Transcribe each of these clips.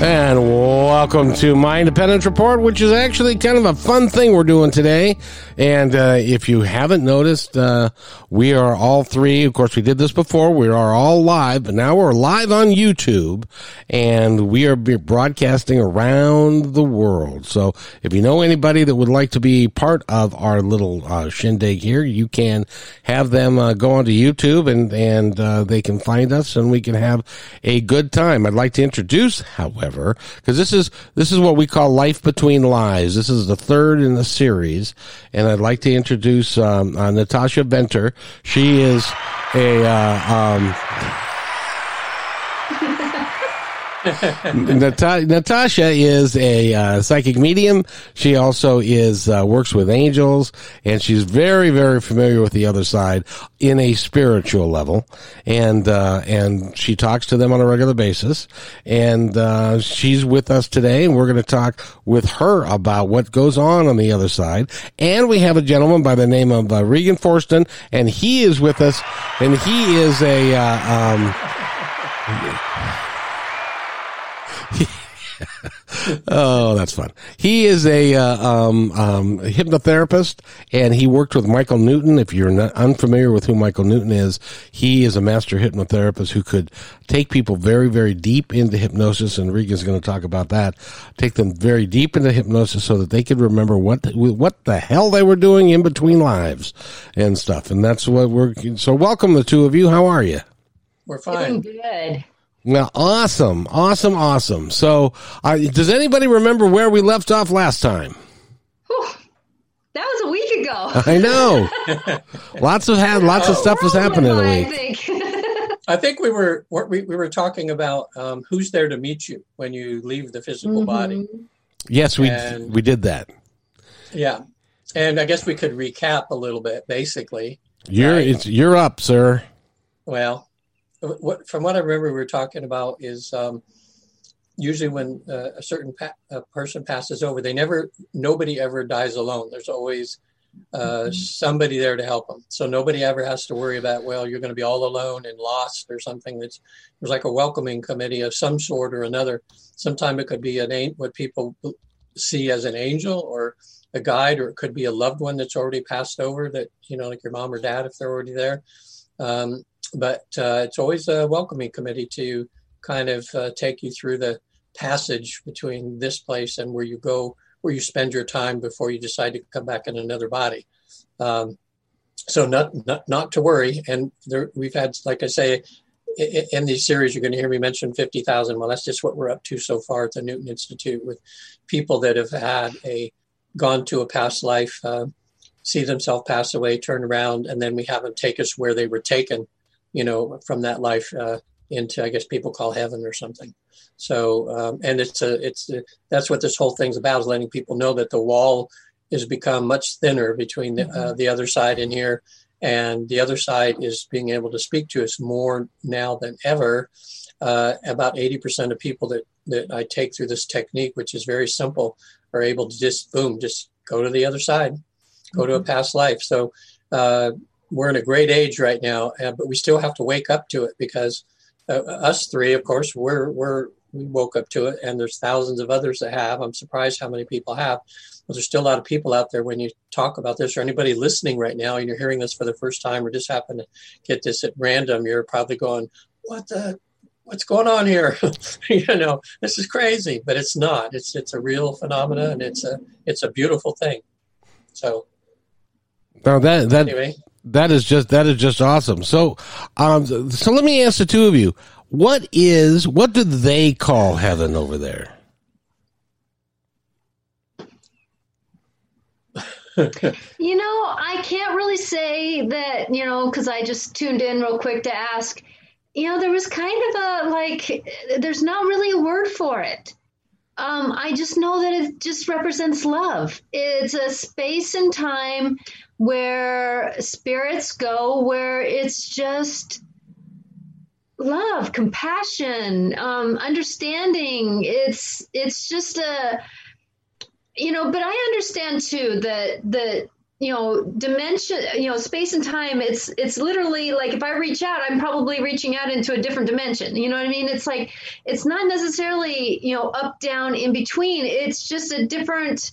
And welcome to my Independence Report, which is actually kind of a fun thing we're doing today. And uh, if you haven't noticed, uh, we are all three. Of course, we did this before. We are all live, but now we're live on YouTube, and we are broadcasting around the world. So if you know anybody that would like to be part of our little uh, shindig here, you can have them uh, go onto YouTube, and and uh, they can find us, and we can have a good time. I'd like to introduce, however because this is this is what we call Life Between Lives. This is the third in the series, and I'd like to introduce um, uh, Natasha Venter. She is a uh, um, Natasha is a uh, psychic medium. She also is uh, works with angels, and she's very, very familiar with the other side in a spiritual level. And uh, and she talks to them on a regular basis. And uh, she's with us today, and we're going to talk with her about what goes on on the other side. And we have a gentleman by the name of uh, Regan Forston, and he is with us, and he is a. Uh, um, oh, that's fun. He is a uh, um, um, hypnotherapist, and he worked with Michael Newton. If you're not unfamiliar with who Michael Newton is, he is a master hypnotherapist who could take people very, very deep into hypnosis. And Regan's going to talk about that. Take them very deep into hypnosis so that they could remember what the, what the hell they were doing in between lives and stuff. And that's what we're. So, welcome the two of you. How are you? We're fine. Doing good. Well, awesome, awesome, awesome. So, uh, does anybody remember where we left off last time? Whew. That was a week ago. I know. lots of had lots of stuff was happening in a week. I think. I think we were we, we were talking about um, who's there to meet you when you leave the physical mm-hmm. body. Yes, we and, we did that. Yeah, and I guess we could recap a little bit. Basically, you're right? it's you're up, sir. Well, what from what I remember we were talking about is um, usually when uh, a certain pa- a person passes over, they never nobody ever dies alone. There's always uh, mm-hmm. somebody there to help them. So nobody ever has to worry about well you're going to be all alone and lost or something. That's there's like a welcoming committee of some sort or another. Sometimes it could be an what people see as an angel or a guide, or it could be a loved one that's already passed over that you know like your mom or dad if they're already there. Um, but uh, it's always a welcoming committee to kind of uh, take you through the passage between this place and where you go, where you spend your time before you decide to come back in another body. Um, so not, not not to worry. And there, we've had, like I say, in these series, you're going to hear me mention 50,000. Well, that's just what we're up to so far at the Newton Institute with people that have had a gone to a past life, uh, see themselves pass away, turn around, and then we have them take us where they were taken you know, from that life uh, into, I guess people call heaven or something. So, um, and it's a, it's a, that's what this whole thing's about is letting people know that the wall has become much thinner between the, uh, mm-hmm. the other side and here, and the other side is being able to speak to us more now than ever. Uh, about 80% of people that, that I take through this technique, which is very simple, are able to just boom, just go to the other side, go mm-hmm. to a mm-hmm. past life. So uh, we're in a great age right now, uh, but we still have to wake up to it because uh, us three, of course, we're we're we woke up to it, and there's thousands of others that have. I'm surprised how many people have, but there's still a lot of people out there. When you talk about this, or anybody listening right now, and you're hearing this for the first time, or just happen to get this at random, you're probably going, "What the." What's going on here? you know, this is crazy, but it's not. It's it's a real phenomena, and it's a it's a beautiful thing. So, now that that anyway. That is just that is just awesome. So, um, so let me ask the two of you: what is what do they call heaven over there? you know, I can't really say that. You know, because I just tuned in real quick to ask. You know, there was kind of a like, there's not really a word for it. um, I just know that it just represents love. It's a space and time where spirits go, where it's just love, compassion, um, understanding. It's it's just a you know, but I understand too that that you know dimension you know space and time it's it's literally like if i reach out i'm probably reaching out into a different dimension. You know what i mean? It's like it's not necessarily you know up down in between. It's just a different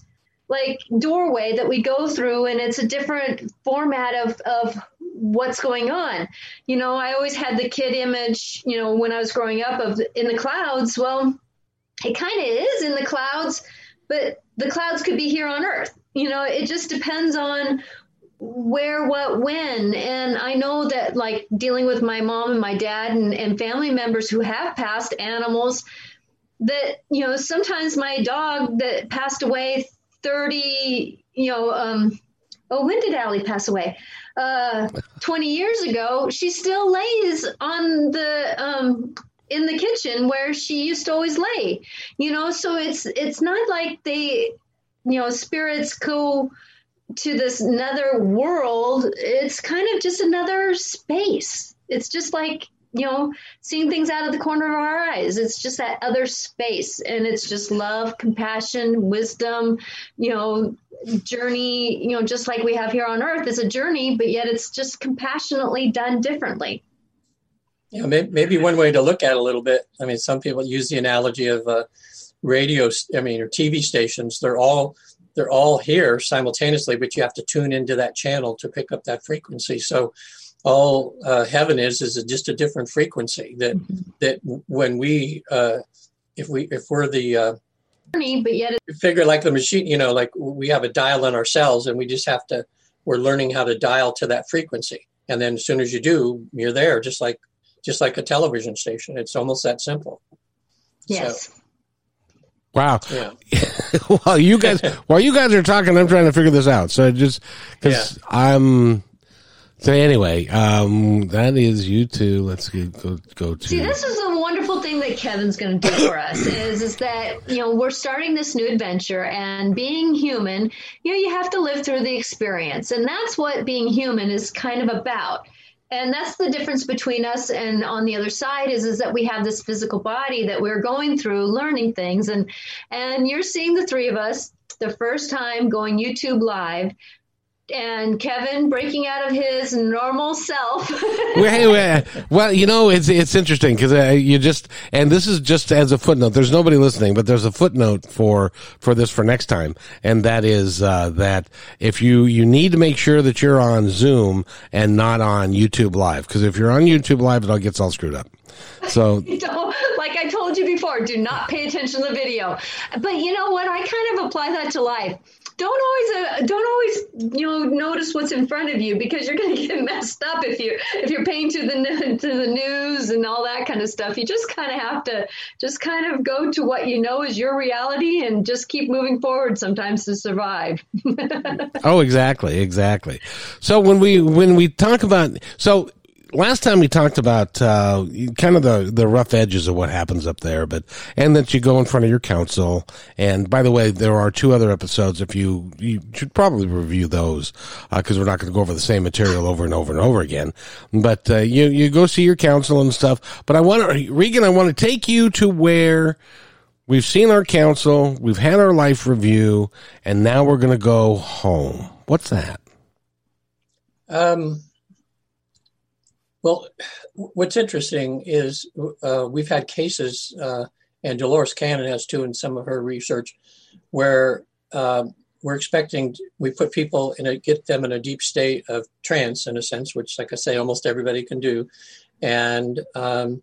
like doorway that we go through and it's a different format of of what's going on. You know i always had the kid image you know when i was growing up of in the clouds. Well it kind of is in the clouds but the clouds could be here on earth. You know it just depends on where what when. And i know that like dealing with my mom and my dad and, and family members who have passed animals that you know sometimes my dog that passed away 30 you know um oh when did Allie pass away? Uh 20 years ago she still lays on the um in the kitchen where she used to always lay you know? So it's it's not like they you know spirits go to this another world. It's kind of just another space. It's just like you know seeing things out of the corner of our eyes. It's just that other space and it's just love compassion wisdom you know journey you know just like we have here on earth is a journey but yet it's just compassionately done differently. Yeah maybe one way to look at it a little bit i mean some people use the analogy of uh, radio, I mean, or TV stations, they're all they're all here simultaneously, but you have to tune into that channel to pick up that frequency. So all uh, heaven is is just a different frequency that mm-hmm. that when we uh, if we if we're the uh, but yet figure like the machine, you know, like we have a dial in ourselves, and we just have to we're learning how to dial to that frequency, and then as soon as you do, you're there, just like just like a television station. It's almost that simple. Yes. So, Wow. Yeah. while you guys while you guys are talking, I'm trying to figure this out. So just because yeah. I'm. So anyway, um, that is you two. Let's go go to. See, this is a wonderful thing that Kevin's going to do for us. is is that you know we're starting this new adventure, and being human, you know, you have to live through the experience, and that's what being human is kind of about and that's the difference between us and on the other side is is that we have this physical body that we're going through learning things and and you're seeing the three of us the first time going YouTube live and Kevin breaking out of his normal self. Well, you know, it's it's interesting because uh, you just and this is just as a footnote. There's nobody listening, but there's a footnote for for this for next time, and that is uh, that if you you need to make sure that you're on Zoom and not on YouTube Live because if you're on YouTube Live, it all gets all screwed up. So, like I told you before, do not pay attention to the video. But you know what? I kind of apply that to life don't always uh, don't always you know notice what's in front of you because you're going to get messed up if you if you're paying to the to the news and all that kind of stuff. You just kind of have to just kind of go to what you know is your reality and just keep moving forward sometimes to survive. oh, exactly, exactly. So when we when we talk about so last time we talked about uh, kind of the the rough edges of what happens up there, but and that you go in front of your council. And by the way, there are two other episodes. If you you should probably review those because uh, we're not going to go over the same material over and over and over again. But uh, you you go see your council and stuff. But I want to Regan, I want to take you to where. We've seen our council, we've had our life review, and now we're going to go home. What's that? Um, well, what's interesting is uh, we've had cases, uh, and Dolores Cannon has too in some of her research, where uh, we're expecting we put people in a get them in a deep state of trance in a sense, which, like I say, almost everybody can do, and um,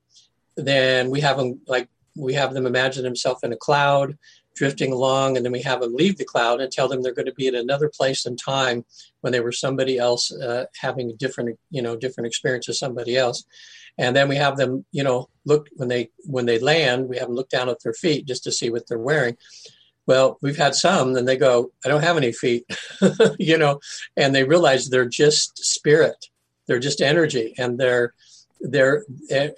then we have them like we have them imagine themselves in a cloud drifting along, and then we have them leave the cloud and tell them they're going to be in another place and time when they were somebody else uh, having a different, you know, different experience as somebody else. And then we have them, you know, look when they when they land, we have them look down at their feet just to see what they're wearing. Well, we've had some, then they go, I don't have any feet, you know, and they realize they're just spirit, they're just energy, and they're they're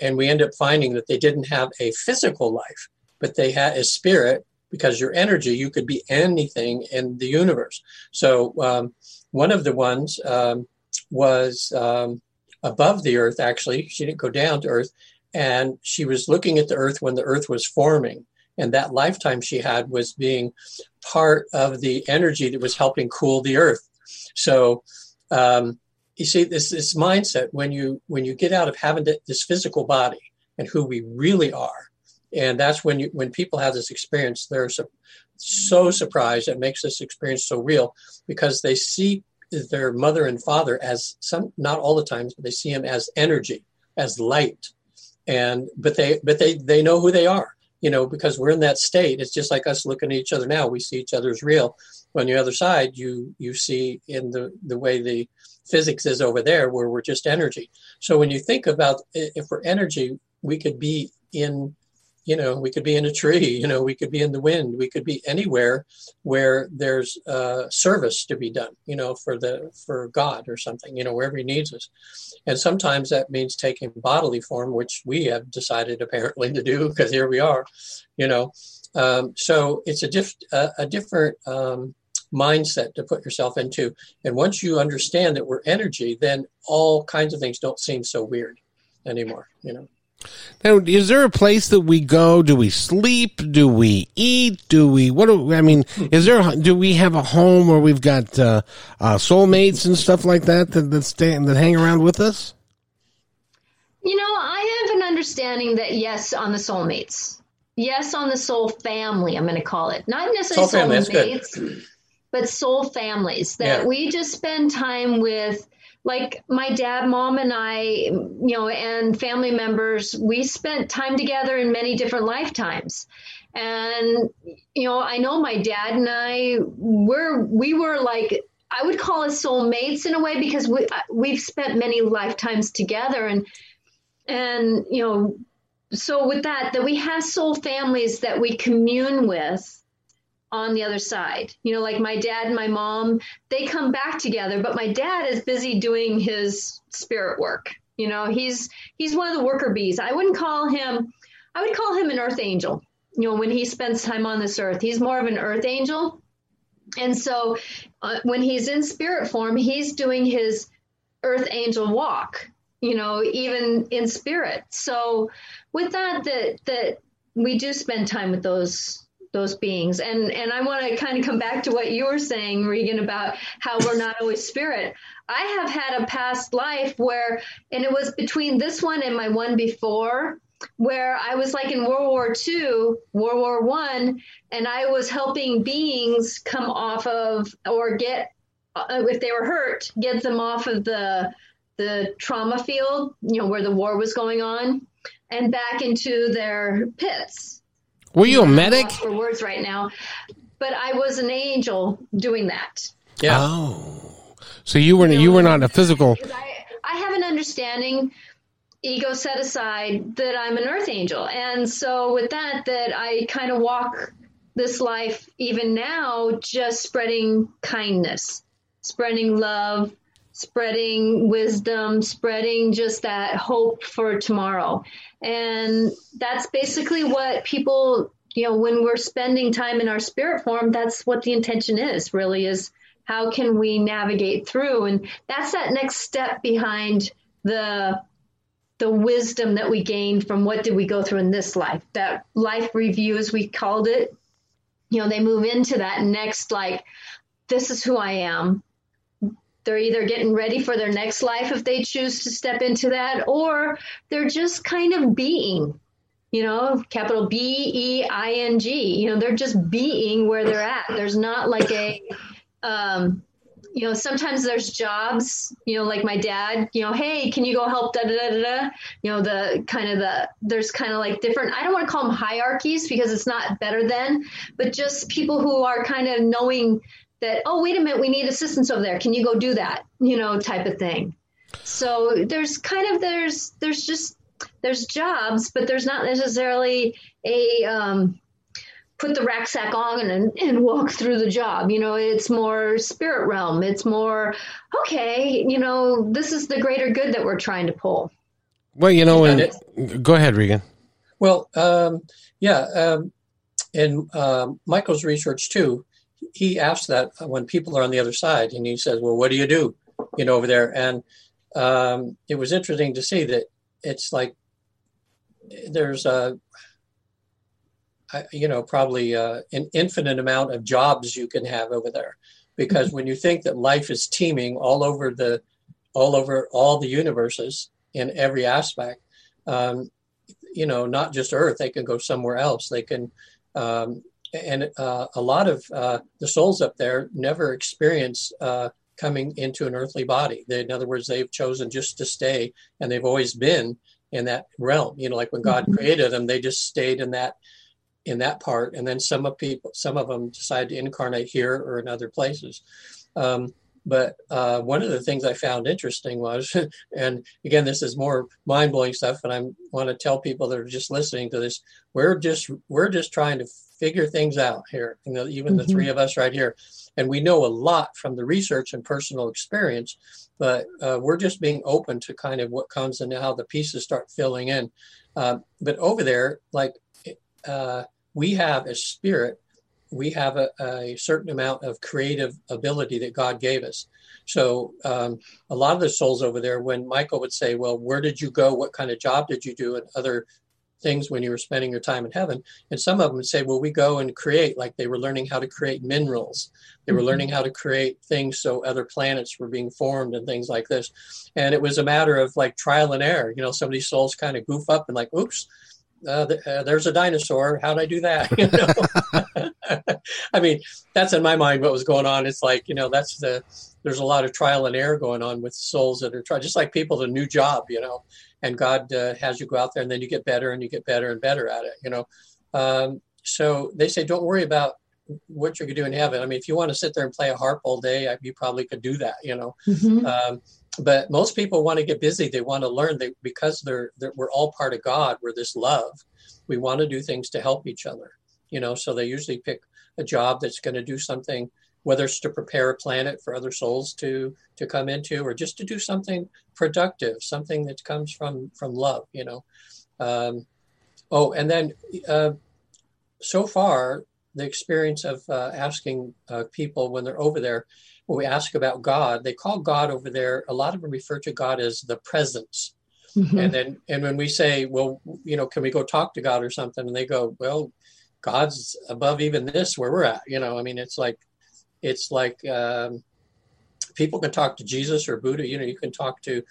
and we end up finding that they didn't have a physical life, but they had a spirit because your energy, you could be anything in the universe. So um, one of the ones um, was um, above the earth, actually. She didn't go down to earth. And she was looking at the earth when the earth was forming. And that lifetime she had was being part of the energy that was helping cool the earth. So, um, you see this this mindset when you when you get out of having this physical body and who we really are and that's when you when people have this experience they're so, so surprised it makes this experience so real because they see their mother and father as some not all the times but they see them as energy as light. And but they but they they know who they are you know because we're in that state. It's just like us looking at each other now. We see each other as real. On the other side you you see in the the way the physics is over there where we're just energy. So when you think about if we're energy we could be in you know we could be in a tree you know we could be in the wind we could be anywhere where there's uh, service to be done you know for the for god or something you know wherever he needs us. And sometimes that means taking bodily form which we have decided apparently to do because here we are you know. Um, so it's a, diff- a, a different um, mindset to put yourself into. And once you understand that we're energy then all kinds of things don't seem so weird anymore you know now, is there a place that we go? Do we sleep? Do we eat? Do we, what do, I mean, is there, do we have a home where we've got, uh, uh, soulmates and stuff like that that, that stay, that hang around with us? You know, I have an understanding that yes, on the soulmates. Yes, on the soul family, I'm going to call it. Not necessarily soul soulmates, but soul families that yeah. we just spend time with like my dad, mom, and I, you know, and family members, we spent time together in many different lifetimes. And, you know, I know my dad and I were, we were like, I would call us soulmates in a way because we, uh, we've spent many lifetimes together. And, and, you know, so with that, that we have soul families that we commune with on the other side. You know, like my dad and my mom, they come back together, but my dad is busy doing his spirit work. You know, he's he's one of the worker bees. I wouldn't call him I would call him an earth angel. You know, when he spends time on this earth, he's more of an earth angel. And so uh, when he's in spirit form, he's doing his earth angel walk, you know, even in spirit. So with that that that we do spend time with those those beings. And and I want to kind of come back to what you were saying, Regan, about how we're not always spirit. I have had a past life where, and it was between this one and my one before, where I was like in World War II, World War One, and I was helping beings come off of or get uh, if they were hurt, get them off of the the trauma field, you know, where the war was going on, and back into their pits were you a medic? For words right now, but I was an angel doing that. Yeah. Oh, so you were you, know, you were not a physical. I, I have an understanding, ego set aside, that I'm an earth angel, and so with that, that I kind of walk this life even now, just spreading kindness, spreading love, spreading wisdom, spreading just that hope for tomorrow. And that's basically what people, you know, when we're spending time in our spirit form, that's what the intention is really is how can we navigate through? And that's that next step behind the the wisdom that we gained from what did we go through in this life that life review as we called it you know they move into that next like this is who i am they're either getting ready for their next life if they choose to step into that, or they're just kind of being, you know, capital B E I N G. You know, they're just being where they're at. There's not like a, um, you know, sometimes there's jobs, you know, like my dad, you know, hey, can you go help da da da da? You know, the kind of the there's kind of like different. I don't want to call them hierarchies because it's not better than, but just people who are kind of knowing that oh wait a minute we need assistance over there. Can you go do that? You know type of thing. So there's kind of there's there's just there's jobs but there's not necessarily a um, put the rucksack on and, and walk through the job. You know it's more spirit realm. It's more okay you know this is the greater good that we're trying to pull. Well you know and, go ahead regan. Well um, yeah um, in um, Michael's research too, he asked that when people are on the other side, and he says, "Well, what do you do?" You know, over there, and um, it was interesting to see that it's like there's a you know probably uh, an infinite amount of jobs you can have over there. Because when you think that life is teeming all over the all over all the universes in every aspect um, you know not just earth they can go somewhere else. They can um, and uh, a lot of uh, the souls up there never experience uh, coming into an earthly body they, in other words they've chosen just to stay and they've always been in that realm you know like when god mm-hmm. created them they just stayed in that in that part, and then some of people, some of them decide to incarnate here or in other places. Um, but uh, one of the things I found interesting was, and again, this is more mind blowing stuff, and I want to tell people that are just listening to this, we're just we're just trying to figure things out here. You know, even mm-hmm. the three of us right here, and we know a lot from the research and personal experience, but uh, we're just being open to kind of what comes and how the pieces start filling in. Uh, but over there, like uh, we have a spirit, we have a, a, certain amount of creative ability that God gave us. So um, a lot of the souls over there, when Michael would say, "Well, where did you go? What kind of job did you do?" and other things when you were spending your time in heaven, and some of them would say, "Well, we go and create." Like they were learning how to create minerals, they were mm-hmm. learning how to create things so other planets were being formed and things like this. And it was a matter of like trial and error. You know, some of these souls kind of goof up and like, "Oops." Uh, uh, there's a dinosaur. How'd I do that? You know? I mean, that's in my mind what was going on. It's like, you know, that's the, there's a lot of trial and error going on with souls that are trying, just like people, a new job, you know, and God uh, has you go out there and then you get better and you get better and better at it, you know. Um, so they say, don't worry about what you're going to do in heaven. I mean, if you want to sit there and play a harp all day, you probably could do that, you know. Mm-hmm. Um, but most people want to get busy. They want to learn. They because they're, they're we're all part of God. We're this love. We want to do things to help each other. You know, so they usually pick a job that's going to do something, whether it's to prepare a planet for other souls to to come into, or just to do something productive, something that comes from from love. You know. Um, oh, and then uh, so far the experience of uh, asking uh, people when they're over there when we ask about God, they call God over there, a lot of them refer to God as the presence. Mm-hmm. And then, and when we say, well, you know, can we go talk to God or something? And they go, well, God's above even this where we're at. You know, I mean, it's like, it's like um, people can talk to Jesus or Buddha. You know, you can talk to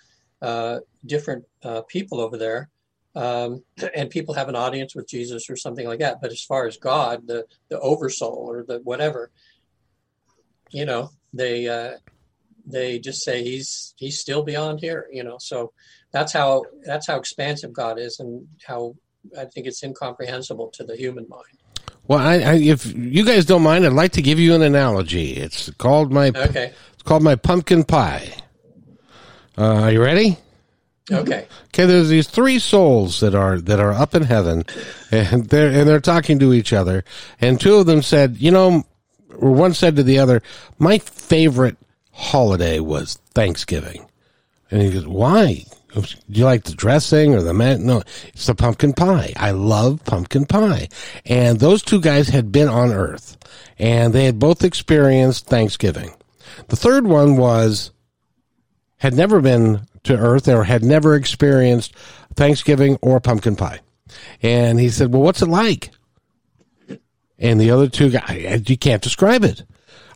uh, different uh, people over there, um, and people have an audience with Jesus or something like that. But as far as God, the the oversoul or the whatever, you know, they uh, they just say he's he's still beyond here, you know. So that's how that's how expansive God is, and how I think it's incomprehensible to the human mind. Well, I, I, if you guys don't mind, I'd like to give you an analogy. It's called my okay. It's called my pumpkin pie. Uh, are you ready? Okay. Okay. There's these three souls that are that are up in heaven, and they're and they're talking to each other. And two of them said, "You know, or one said to the other, my favorite holiday was Thanksgiving. And he goes, why? Do you like the dressing or the man? No, it's the pumpkin pie. I love pumpkin pie. And those two guys had been on Earth and they had both experienced Thanksgiving. The third one was, had never been to Earth or had never experienced Thanksgiving or pumpkin pie. And he said, well, what's it like? And the other two guys, you can't describe it.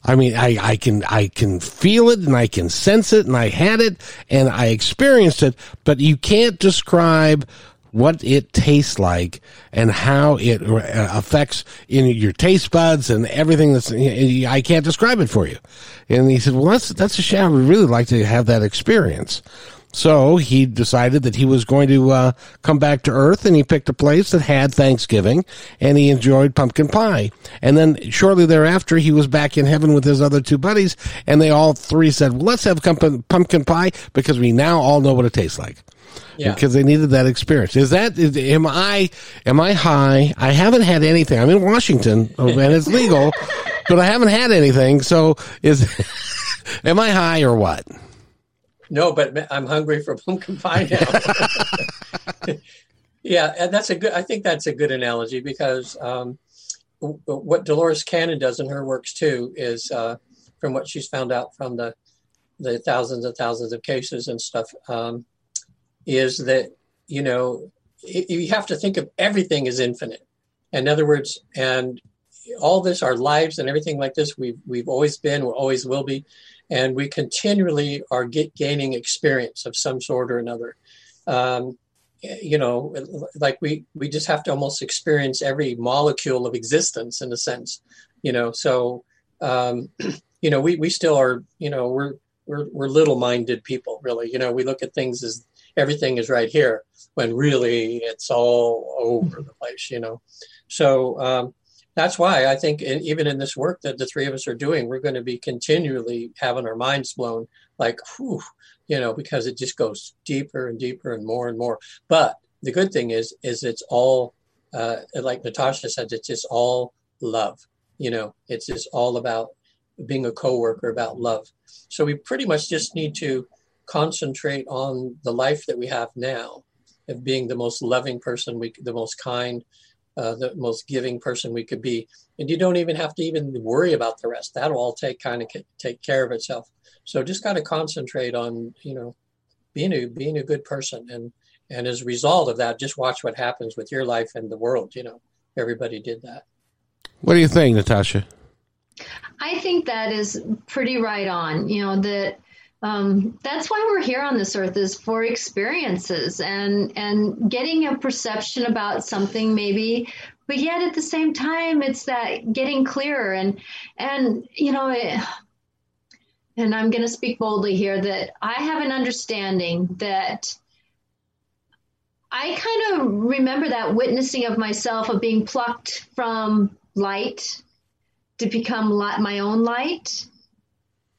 I mean, I, I can, I can feel it and I can sense it and I had it and I experienced it, but you can't describe what it tastes like and how it uh, affects in your taste buds and everything that's, I can't describe it for you. And he said, well, that's, that's a shame. I would really like to have that experience. So he decided that he was going to uh, come back to Earth, and he picked a place that had Thanksgiving, and he enjoyed pumpkin pie. And then shortly thereafter, he was back in heaven with his other two buddies, and they all three said, well, "Let's have pumpkin pie because we now all know what it tastes like." Yeah. Because they needed that experience. Is that is, am I am I high? I haven't had anything. I'm in Washington, and it's legal, but I haven't had anything. So is am I high or what? No, but I'm hungry for pumpkin pie now. yeah, and that's a good. I think that's a good analogy because um, what Dolores Cannon does in her works too is uh, from what she's found out from the the thousands and thousands of cases and stuff um, is that you know you have to think of everything as infinite. In other words, and all this, our lives and everything like this, we've we've always been, we always will be, and we continually are get, gaining experience of some sort or another. Um, you know, like we we just have to almost experience every molecule of existence in a sense. You know, so um, you know, we we still are. You know, we're we're we're little minded people, really. You know, we look at things as everything is right here when really it's all over the place. You know, so. Um, that's why I think in, even in this work that the three of us are doing, we're going to be continually having our minds blown like, whew, you know, because it just goes deeper and deeper and more and more. But the good thing is, is it's all, uh, like Natasha said, it's just all love. You know, it's just all about being a coworker, about love. So we pretty much just need to concentrate on the life that we have now of being the most loving person, we, the most kind, uh, the most giving person we could be. And you don't even have to even worry about the rest. That'll all take kind of take care of itself. So just got to concentrate on, you know, being a being a good person, and and as a result of that, just watch what happens with your life and the world. You know, everybody did that. What do you think, Natasha? I think that is pretty right on. You know that um, that's why we're here on this earth is for experiences and and getting a perception about something maybe but yet at the same time it's that getting clearer and and you know it, and i'm going to speak boldly here that i have an understanding that i kind of remember that witnessing of myself of being plucked from light to become my own light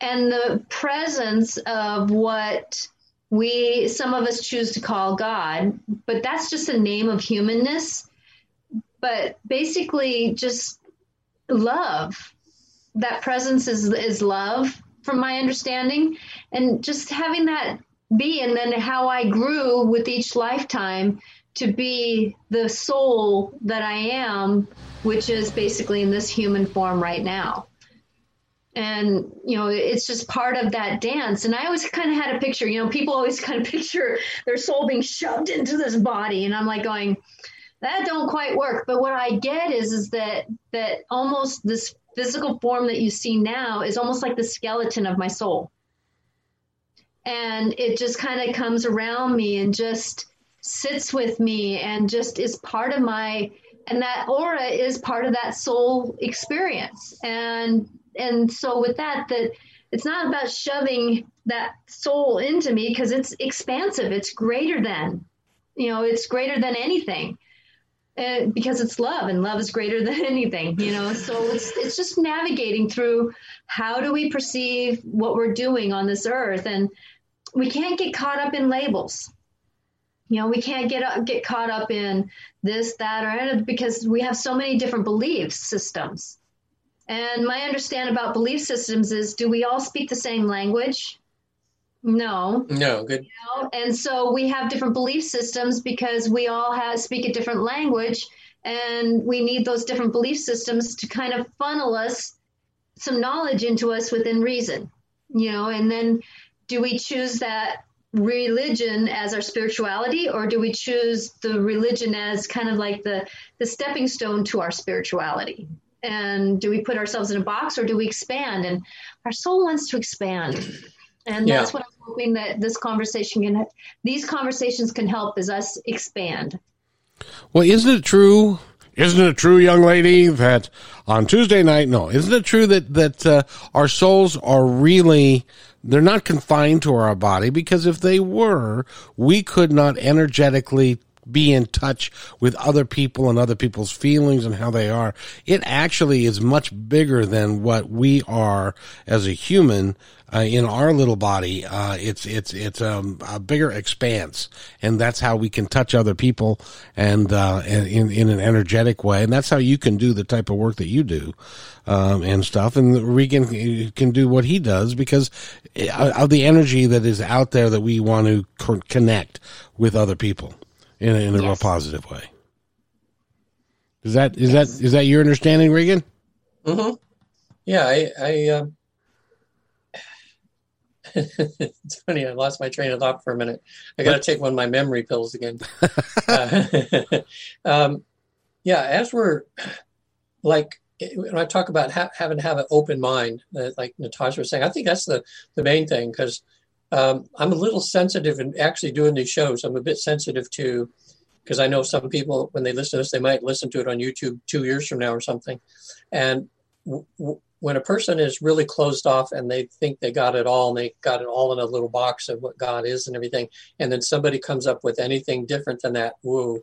and the presence of what we some of us choose to call god but that's just a name of humanness. But basically just love. That presence is is love from my understanding. And just having that be and then how i grew with each lifetime to be the soul that i am which is basically in this human form right now and you know it's just part of that dance. And i always kind of had a picture you know people always kind of picture their soul being shoved into this body and i'm like going that don't quite work. But what i get is is that that almost this physical form that you see now is almost like the skeleton of my soul. And it just kind of comes around me and just sits with me and just is part of my and that aura is part of that soul experience. And and so with that that it's not about shoving that soul into me because it's expansive. It's greater than you know it's greater than anything uh, because it's love and love is greater than anything you know? So it's it's just navigating through how do we perceive what we're doing on this earth. And we can't get caught up in labels. You know we can't get get caught up in this that or because we have so many different belief systems and my understanding about belief systems is do we all speak the same language? No. No, good. You know? And so we have different belief systems because we all have speak a different language and we need those different belief systems to kind of funnel us some knowledge into us within reason. You know, and then do we choose that religion as our spirituality or do we choose the religion as kind of like the the stepping stone to our spirituality and do we put ourselves in a box or do we expand? And our soul wants to expand. And yeah. that's what i'm hoping that this conversation can these conversations can help as us expand. Well isn't it true isn't it true young lady that on tuesday night no isn't it true that that uh, our souls are really they're not confined to our body? Because if they were we could not energetically be in touch with other people and other people's feelings and how they are. It actually is much bigger than what we are as a human uh, in our little body. Uh, it's it's it's um, a bigger expanse, and that's how we can touch other people and uh, in in an energetic way, and that's how you can do the type of work that you do. Um, and stuff, and Regan can do what he does because uh, of the energy that is out there that we want to connect with other people in a, in a yes. real positive way. Is that is that is that your understanding, Regan? Mm-hmm. Yeah, I, I um, it's funny. I lost my train of thought for a minute. I got to take one of my memory pills again. uh, um, yeah, as we're like when I talk about ha- having to have an open mind, uh, like Natasha was saying, I think that's the the main thing because um, I'm a little sensitive in actually doing these shows. I'm a bit sensitive to because I know some people when they listen to this, they might listen to it on YouTube two years from now or something, and w- w- when a person is really closed off and they think they got it all and they got it all in a little box of what God is and everything, and then somebody comes up with anything different than that, woo.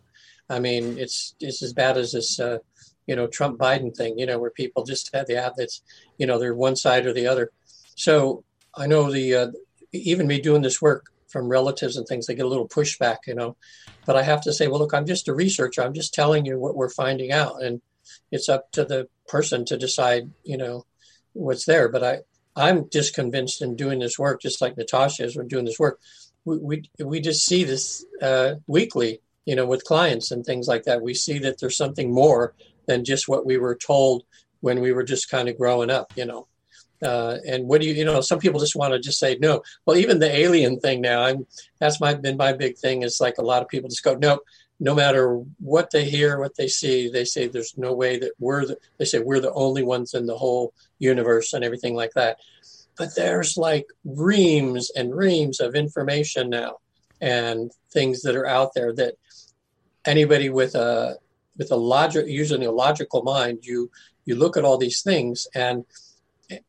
I mean, it's it's as bad as this, uh, you know, Trump Biden thing, you know, where people just have the that's, you know, they're one side or the other. So I know the uh, even me doing this work from relatives and things, they get a little pushback, you know. But I have to say, well, look, I'm just a researcher. I'm just telling you what we're finding out, and it's up to the person to decide, you know, what's there. But I, I'm just convinced in doing this work, just like Natasha is, we're doing this work. We, we, we just see this uh, weekly, you know, with clients and things like that. We see that there's something more than just what we were told when we were just kind of growing up, you know. Uh, and what do you, you know, some people just want to just say no. Well, even the alien thing now, I'm that's my been my big thing is like a lot of people just go nope no matter what they hear, what they see, they say there's no way that we're the, they say we're the only ones in the whole universe and everything like that. But there's like reams and reams of information now and things that are out there that anybody with a with a logic using a logical mind, you you look at all these things and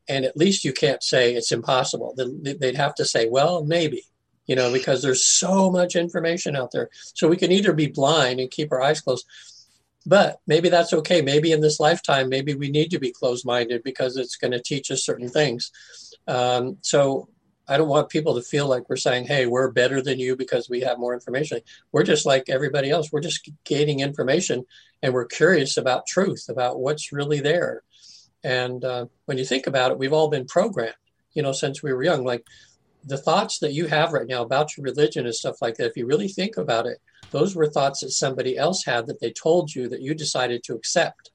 and at least you can't say it's impossible. They'd have to say, well, maybe you know, because there's so much information out there. So we can either be blind and keep our eyes closed, but maybe that's okay. Maybe in this lifetime, maybe we need to be closed minded because it's going to teach us certain things. Um, so I don't want people to feel like we're saying, hey, we're better than you because we have more information. We're just like everybody else. We're just gaining information and we're curious about truth, about what's really there. And uh, when you think about it, we've all been programmed, you know, since we were young. Like the thoughts that you have right now about your religion and stuff like that, if you really think about it, those were thoughts that somebody else had that they told you that you decided to accept,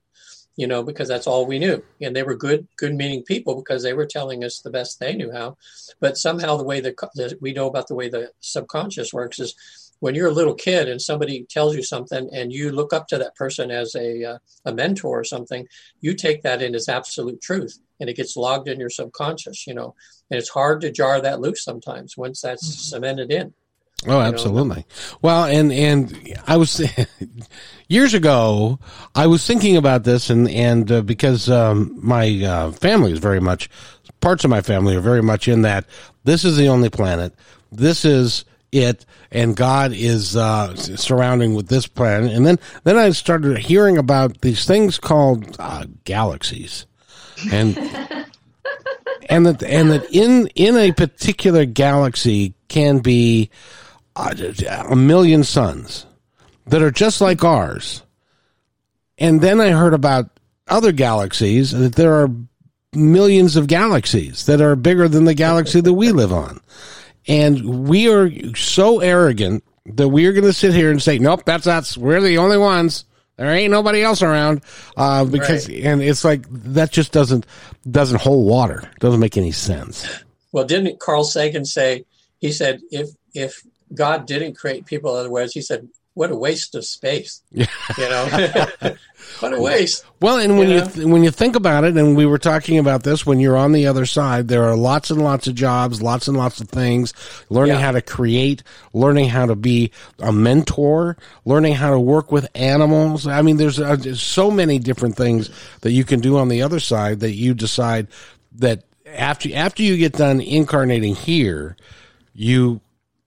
you know, because that's all we knew. And they were good, good meaning people because they were telling us the best they knew how. But somehow the way that we know about the way the subconscious works is when you're a little kid and somebody tells you something and you look up to that person as a, uh, a mentor or something, you take that in as absolute truth and it gets logged in your subconscious, you know, and it's hard to jar that loose sometimes once that's mm-hmm. cemented in. Oh, absolutely. know? Well, and and I was years ago. I was thinking about this, and and uh, because um, my uh, family is very much parts of my family are very much in that this is the only planet. This is it and God is uh, surrounding with this planet. And then, then I started hearing about these things called uh, galaxies, and and that and that in in a particular galaxy can be uh, a million suns that are just like ours. And then I heard about other galaxies that there are millions of galaxies that are bigger than the galaxy that we live on. And we are so arrogant that we are going to sit here and say, nope, that's us. We're the only ones. There ain't nobody else around. Uh, because, right. and it's like, that just doesn't, doesn't hold water. Doesn't make any sense. Well, didn't Carl Sagan say, he said, if, if God didn't create people otherwise, he said, what a waste of space. You know, what a waste. Well, and when you, know? you when you think about it, and we were talking about this when you're on the other side, there are lots and lots of jobs, lots and lots of things. Learning yeah. how to create, learning how to be a mentor, learning how to work with animals. I mean, there's, uh, there's so many different things that you can do on the other side that you decide that after after you get done incarnating here, you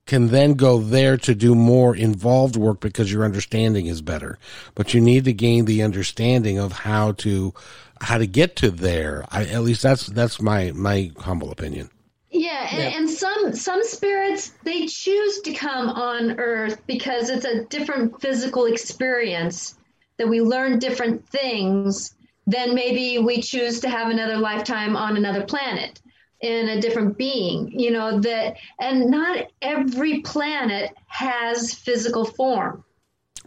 can then go there to do more involved work because your understanding is better. But you need to gain the understanding of how to how to get to there. I, at least that's that's my my humble opinion. Yeah, and, yeah. and some some spirits they choose to come on Earth because it's a different physical experience that we learn different things. Then maybe we choose to have another lifetime on another planet in a different being you know that and not every planet has physical form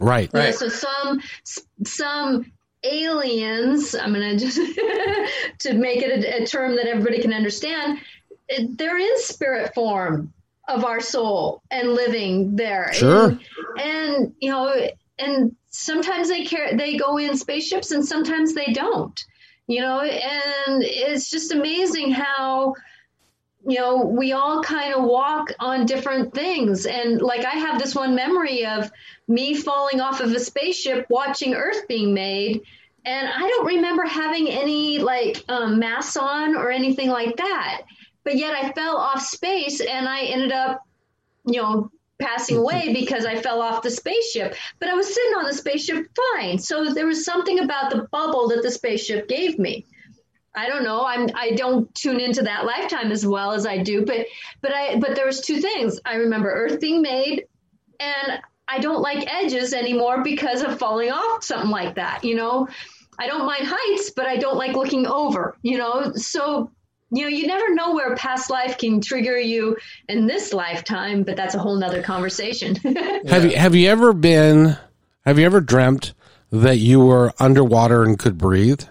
Right. You know, Right. so some some aliens, I'm going to just to make it a, a term that everybody can understand. it- They're in spirit form of our soul and living there. Sure. And, and you know, and sometimes they care they go in spaceships and sometimes they don't. You know, and it's just amazing how you know, we all kind of walk on different things. And like I have this one memory of me falling off of a spaceship watching Earth being made. And I don't remember having any like um, masks on or anything like that. But yet I fell off space and I ended up, you know, passing away because I fell off the spaceship. But I was sitting on the spaceship fine. So there was something about the bubble that the spaceship gave me. I don't know. I'm I don't tune into that lifetime as well as I do, but but I but there was two things. I remember Earth being made, and I don't like edges anymore because of falling off something like that. You know, I don't mind heights, but I don't like looking over. You know, so you know you never know where past life can trigger you in this lifetime, but that's a whole nother conversation. Have you have you ever been? Have you ever dreamt that you were underwater and could breathe?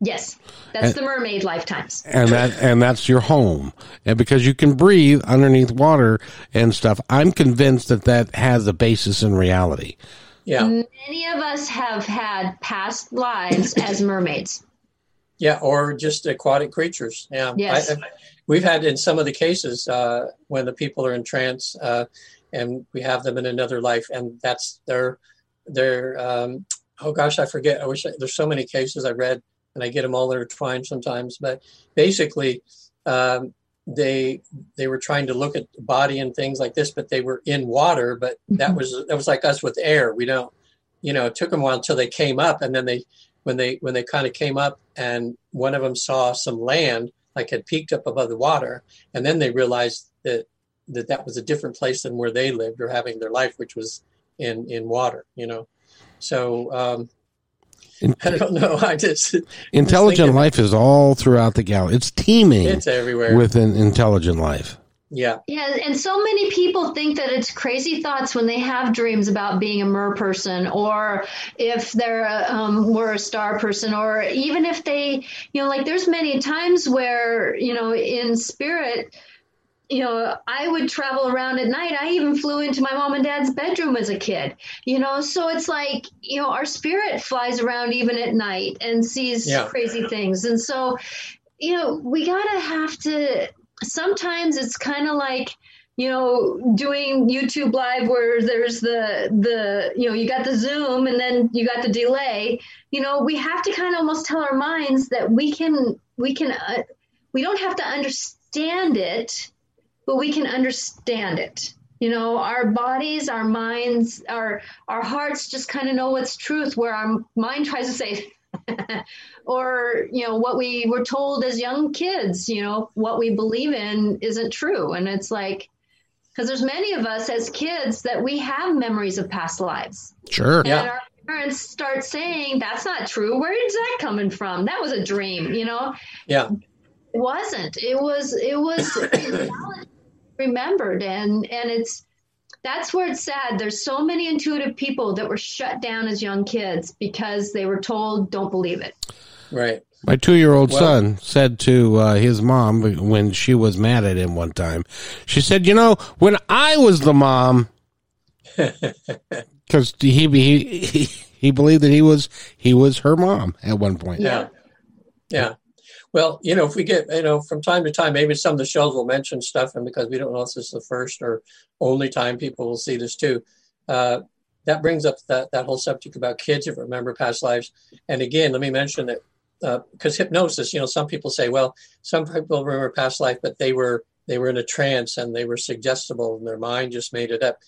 Yes, that's the mermaid lifetimes. and that and that's your home and because you can breathe underneath water and stuff i'm convinced that that has a basis in reality Yeah. Many of us have had past lives as mermaids. Yeah, or just aquatic creatures. Yeah. Yes. I, I- we've had in some of the cases uh, when the people are in trance uh, and we have them in another life, and that's their their. Um, oh gosh, I forget. I wish I, there's so many cases I read, and I get them all intertwined sometimes. But basically, um, they they were trying to look at the body and things like this, but they were in water. But that Mhm. was that was like us with air. We don't, you know, it took them a while until they came up, and then they when they when they kind of came up and one of them saw some land like had peaked up above the water and then they realized that that that was a different place than where they lived or having their life which was in in water you know so um In- i don't know. I just intelligent thinking- life is all throughout the galaxy it's teeming it's everywhere. with an intelligent life. Yeah. Yeah, and so many people think that it's crazy thoughts when they have dreams about being a mer person, or if they're um, were a star person, or even if they, you know, like there's many times where you know in spirit. You know, I would travel around at night. I even flew into my mom and dad's bedroom as a kid. You know, so it's like, you know, our spirit flies around even at night and sees Yeah. crazy things. And so, you know, we gotta have to sometimes it's kind of like you know doing youtube live where there's the the you know you got the zoom and then you got the delay you know we have to kind of almost tell our minds that we can we can uh, we don't have to understand it but we can understand it. You know our bodies our minds our our hearts just kind of know what's truth where our mind tries to say or you know what we were told as young kids you know what we believe in isn't true. And it's like because there's many of us as kids that we have memories of past lives. Sure. Yeah. and our parents start saying that's not true. Where is that coming from? That was a dream you know? Yeah. It wasn't. It was it was remembered. And and it's that's where it's sad. There's so many intuitive people that were shut down as young kids because they were told don't believe it. Right. My two-year-old Well- son said to uh, his mom when she was mad at him one time she said you know when i was the mom because he, he he he believed that he was he was her mom at one point. Yeah. Yeah well you know if we get you know from time to time maybe some of the shows will mention stuff and because we don't know if this is the first or only time people will see this too uh, that brings up that, that whole subject about kids if remember past lives. And again let me mention that because hypnosis you know some people say well some people remember past life but they were they were in a trance and they were suggestible and their mind just made it up.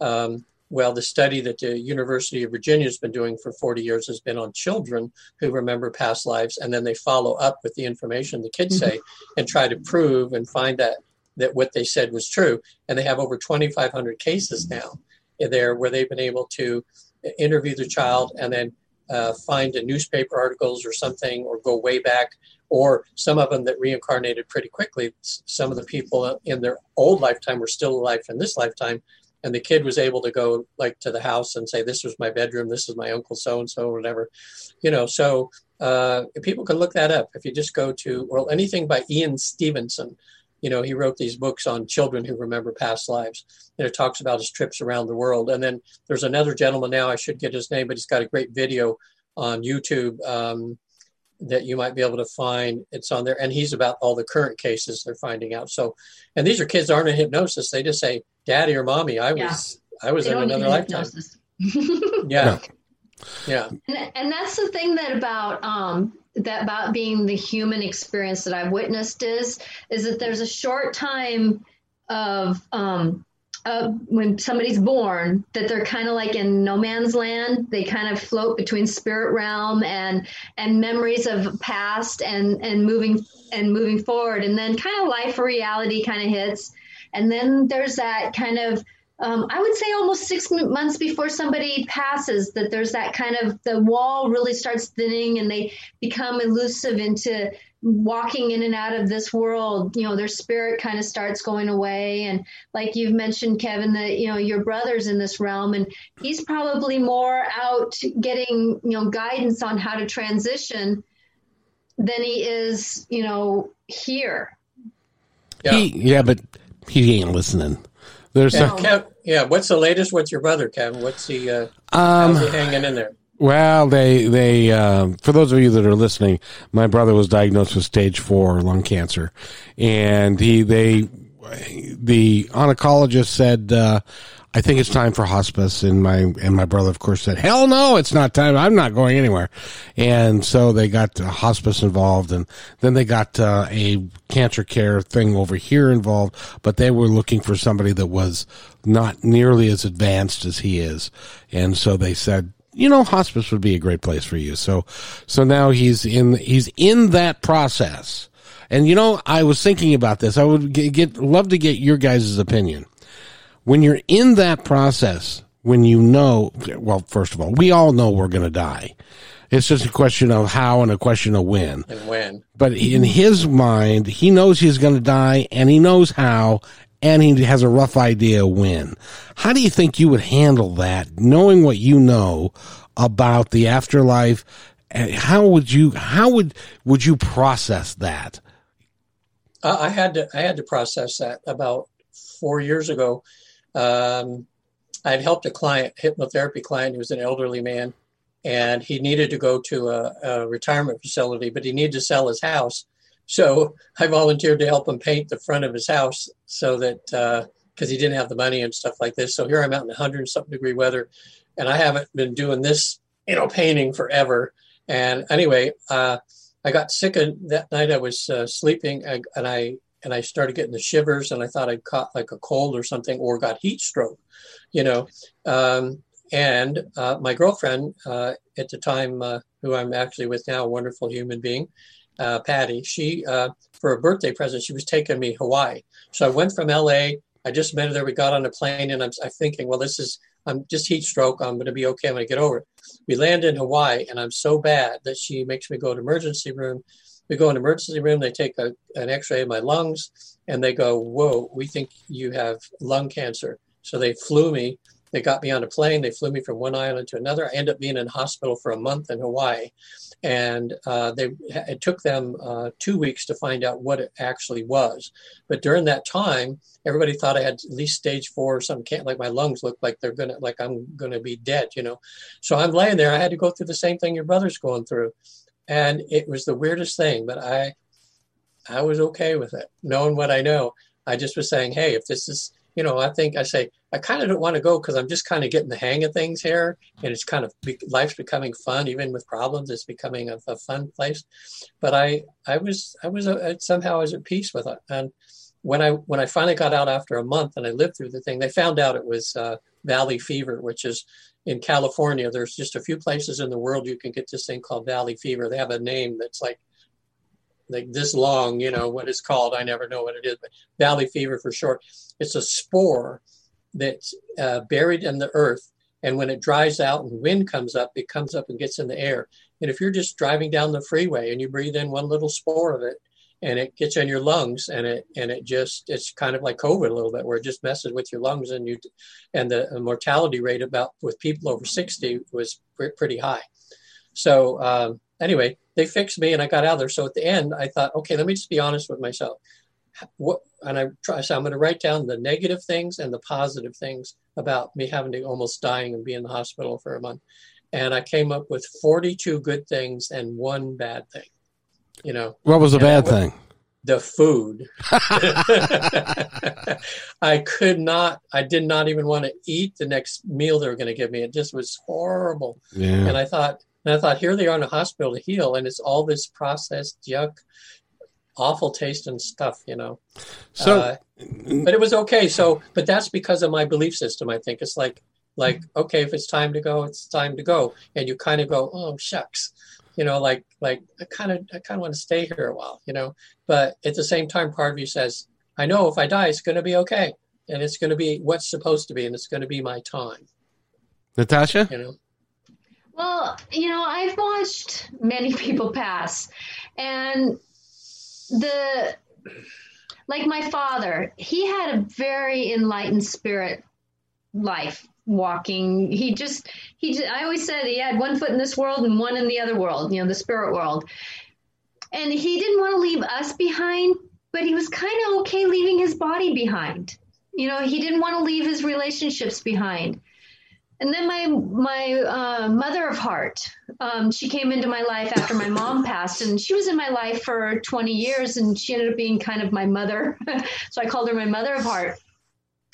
Um, well, the study that the University of Virginia has been doing for 40 years has been on children who remember past lives, and then they follow up with the information the kids mm-hmm. say and try to prove and find that that what they said was true. And they have over 2,500 cases mm-hmm. now there where they've been able to uh, interview the child and then uh, find a newspaper articles or something, or go way back, or some of them that reincarnated pretty quickly. S- Some of the people in their old lifetime were still alive in this lifetime and the kid was able to go like to the house and say, "This was my bedroom. This is my uncle so and so, whatever." You know, so uh, people can look that up if you just go to well anything by Ian Stevenson. You know, he wrote these books on children who remember past lives. And it talks about his trips around the world. And then there's another gentleman now. I should get his name, but he's got a great video on YouTube. Um, that you might be able to find. It's on there, and he's about all the current cases they're finding out. So, and these are kids aren't in hypnosis; they just say, "Daddy or mommy, I was. I was they in another lifetime." yeah, yeah, and, and, that's the thing that about um, that about being the human experience that I've witnessed is is that there's a short time of um, uh, when somebody's born that they're kind of like in no man's land. They kind of float between spirit realm and and memories of past and and moving and moving forward. And then kind of life or reality kind of hits and then there's that kind of um, I would say almost six months before somebody passes, that there's that kind of the wall really starts thinning and they become elusive into walking in and out of this world. You know, their spirit kind of starts going away. And like you've mentioned, Kevin, that, you know, your brother's in this realm and he's probably more out getting, you know, guidance on how to transition than he is, you know, here. Yeah, he, yeah but he ain't listening. There's yeah, Kev, yeah. What's the latest with your brother, Kevin? What's he? Uh, um, how's he hanging in there? Well, they they uh, for those of you that are listening, my brother was diagnosed with stage four lung cancer, and he they the oncologist said uh, I think it's time for hospice. And my, and my brother, of course, said, hell no, it's not time. I'm not going anywhere. And so they got uh, hospice involved and then they got uh, a cancer care thing over here involved, but they were looking for somebody that was not nearly as advanced as he is. And so they said, you know, hospice would be a great place for you. So, so now he's in, he's in that process. And you know, I was thinking about this. I would get, get love to get your guys' opinion when you're in that process, when you know, well, first of all, we all know we're going to die. It's just a question of how and a question of when. And when. But in his mind, he knows he's going to die and he knows how and he has a rough idea when. How do you think you would handle that, knowing what you know about the afterlife? How would you, how would, would you process that? Uh, I had to, I had to process that about four years ago um, I had helped a client, hypnotherapy client, who was an elderly man, and he needed to go to a, a retirement facility, but he needed to sell his house. So I volunteered to help him paint the front of his house so that because uh, he didn't have the money and stuff like this. So here I'm out in 100 something degree weather, and I haven't been doing this, you know, painting forever. And anyway, uh, I got sick of that night. I was uh, sleeping, and I and I started getting the shivers, and I thought I'd caught like a cold or something, or got heat stroke, you know. Um, and uh, my girlfriend uh, at the time, uh, who I'm actually with now, a wonderful human being, uh, Patty, she uh, for a birthday present, she was taking me Hawaii. So I went from L.A. I just met her there. We got on a plane, and I'm, I'm thinking, well, this is I'm just heat stroke. I'm going to be okay. I'm going to get over it. We land in Hawaii, and I'm so bad that she makes me go to emergency room we go in emergency room, they take a, an x-ray of my lungs and they go, whoa, we think you have lung cancer. So they flew me. They got me on a plane. They flew me from one island to another. I ended up being in hospital for a month in Hawaii. And uh, they, it took them uh, two weeks to find out what it actually was. But during that time, everybody thought I had at least stage four or something. Can't like my lungs look like they're gonna like I'm gonna be dead, you know. So I'm laying there. I had to go through the same thing your brother's going through and it was the weirdest thing but i i was okay with it knowing what i know. I just was saying hey if this is you know i think i say i kind of don't want to go because i'm just kind of getting the hang of things here and it's kind of life's becoming fun even with problems it's becoming a, a fun place. But i i was i was a, somehow I was at peace with it. And when i when i finally got out after a month and i lived through the thing they found out it was uh, valley fever which is in California, there's just a few places in the world you can get this thing called valley fever. They have a name that's like like this long, you know, what it's called. I never know what it is, but valley fever for short. It's a spore that's uh, buried in the earth. And when it dries out and wind comes up, it comes up and gets in the air. And if you're just driving down the freeway and you breathe in one little spore of it, and it gets in your lungs and it and it just it's kind of like covid a little bit where it just messes with your lungs and you and the mortality rate about with people over 60 was pretty high. So um, anyway they fixed me and i got out of there. So at the end i thought okay let me just be honest with myself. What and i try so i'm going to write down the negative things and the positive things about me having to almost dying and be in the hospital for a month. And i came up with 42 good things and one bad thing you know. What was the bad thing? The food. I could not i did not even want to eat the next meal they were going to give me. It just was horrible. Yeah. and i thought and i thought here they are in a hospital to heal and it's all this processed junk awful taste and stuff you know? So uh, but it was okay so but that's because of my belief system i think. It's like like okay if it's time to go it's time to go. And you kind of go oh shucks you know, like like I kind of I kind of want to stay here a while, you know. But at the same time, part of you says, I know if I die, it's going to be okay, and it's going to be what's supposed to be, and it's going to be my time. Natasha, you know. Well, you know, I've watched many people pass, and the like my father, he had a very enlightened spirit life walking. He just, he, just, I always said he had one foot in this world and one in the other world, you know, the spirit world. And he didn't want to leave us behind, but he was kind of okay leaving his body behind. You know, he didn't want to leave his relationships behind. And then my my uh, mother of heart, um, she came into my life after my mom passed, and she was in my life for 20 years, and she ended up being kind of my mother. so I called her my mother of heart.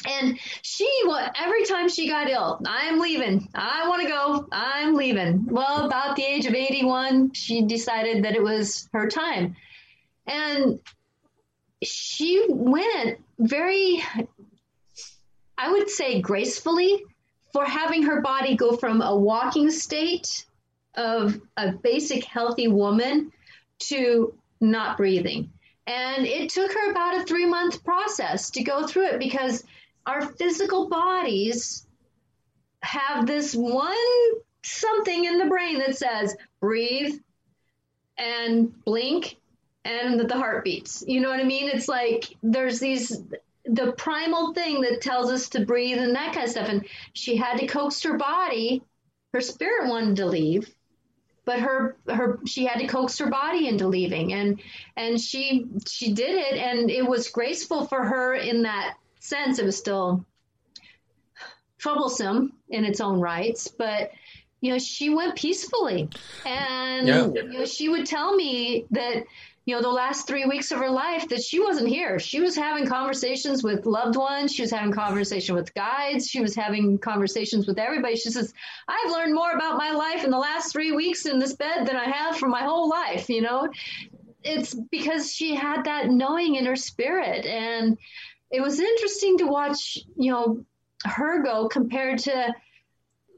And she, every time she got ill, I'm leaving. I want to go. I'm leaving. Well, about the age of 81, she decided that it was her time. And she went very, I would say, gracefully for having her body go from a walking state of a basic healthy woman to not breathing. And it took her about a three month process to go through it because our physical bodies have this one something in the brain that says breathe and blink and the heart beats. You know what I mean? It's like there's these the primal thing that tells us to breathe and that kind of stuff. And she had to coax her body. Her spirit wanted to leave, but her her she had to coax her body into leaving, and and she she did it, and it was graceful for her in that sense, it was still troublesome in its own rights, but you know, she went peacefully. And yeah. you know, she would tell me that, you know, the last three weeks of her life that she wasn't here. She was having conversations with loved ones. She was having conversation with guides. She was having conversations with everybody. She says, I've learned more about my life in the last three weeks in this bed than I have for my whole life, you know? It's because she had that knowing in her spirit. And it was interesting to watch, you know, her go compared to,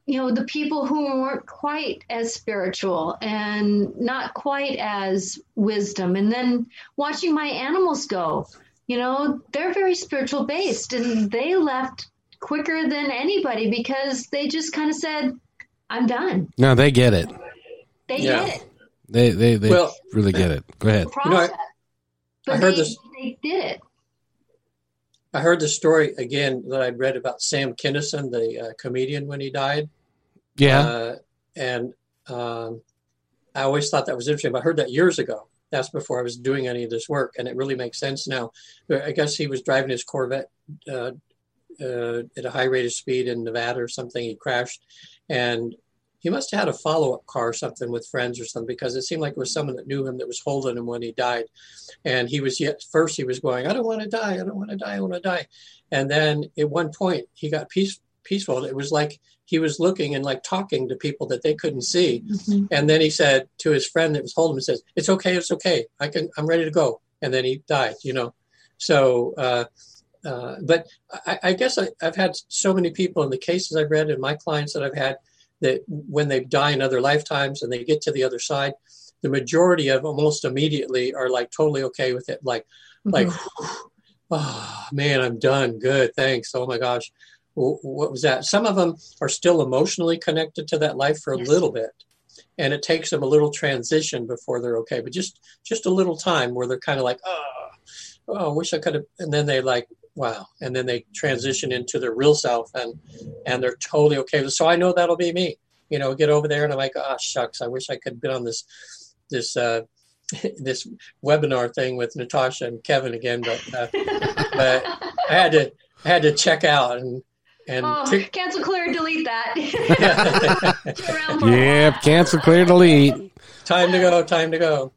you know, the people who weren't quite as spiritual and not quite as wisdom. And then watching my animals go, you know, they're very spiritual based and they left quicker than anybody because they just kind of said, I'm done. No, they get it. They yeah. get it. They they, they well, really get it. Go ahead. You know, I, I heard they, this. They did it. I heard the story again that I'd read about Sam Kinison, the uh, comedian, when he died. Yeah. Uh, and um, I always thought that was interesting. But I heard that years ago. That's before I was doing any of this work, and it really makes sense now. I guess he was driving his Corvette uh, uh at a high rate of speed in Nevada or something. He crashed, and he must have had a follow up car or something with friends or something because it seemed like it was someone that knew him that was holding him when he died. And he was yet first he was going, I don't want to die, I don't want to die, I want to die. And then at one point he got peace, peaceful. It was like he was looking and like talking to people that they couldn't see. Mm-hmm. And then he said to his friend that was holding him, he says, It's okay, it's okay. I can I'm ready to go. And then he died, you know. So uh uh, but I, I guess I, I've had so many people in the cases I've read and my clients that I've had that when they die in other lifetimes and they get to the other side, the majority of almost immediately are like totally okay with it. Like, mm-hmm. like, oh man, I'm done. Good. Thanks. Oh my gosh. What was that? Some of them are still emotionally connected to that life for a yes. little bit. and it takes them a little transition before they're okay, but just just a little time where they're kind of like, oh, oh, I wish I could have, and then they like, wow, and then they transition into their real self, and and they're totally okay. So I know that'll be me. You know, get over there, and I'm like, oh shucks, I wish I could have been on this this. Uh, this webinar thing with Natasha and Kevin again, but uh, but I had to I had to check out and and oh, t- cancel, clear, delete that. yep, cancel, clear, delete. Time to go. Time to go.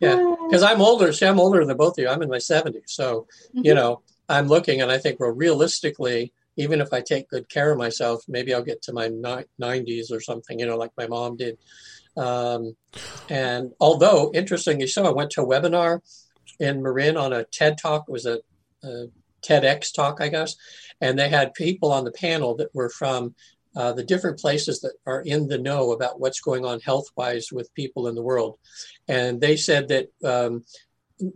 Yeah, because I'm older. See, I'm older than both of you. I'm in my 70s, so mm-hmm. you know I'm looking and I think, well, realistically, even if I take good care of myself, maybe I'll get to my ni- 90s or something. You know, like my mom did. Um, and although interestingly so, I went to a webinar in Marin on a TED talk. It was a, a TEDx talk, I guess, and they had people on the panel that were from uh, the different places that are in the know about what's going on health wise with people in the world. And they said that, um,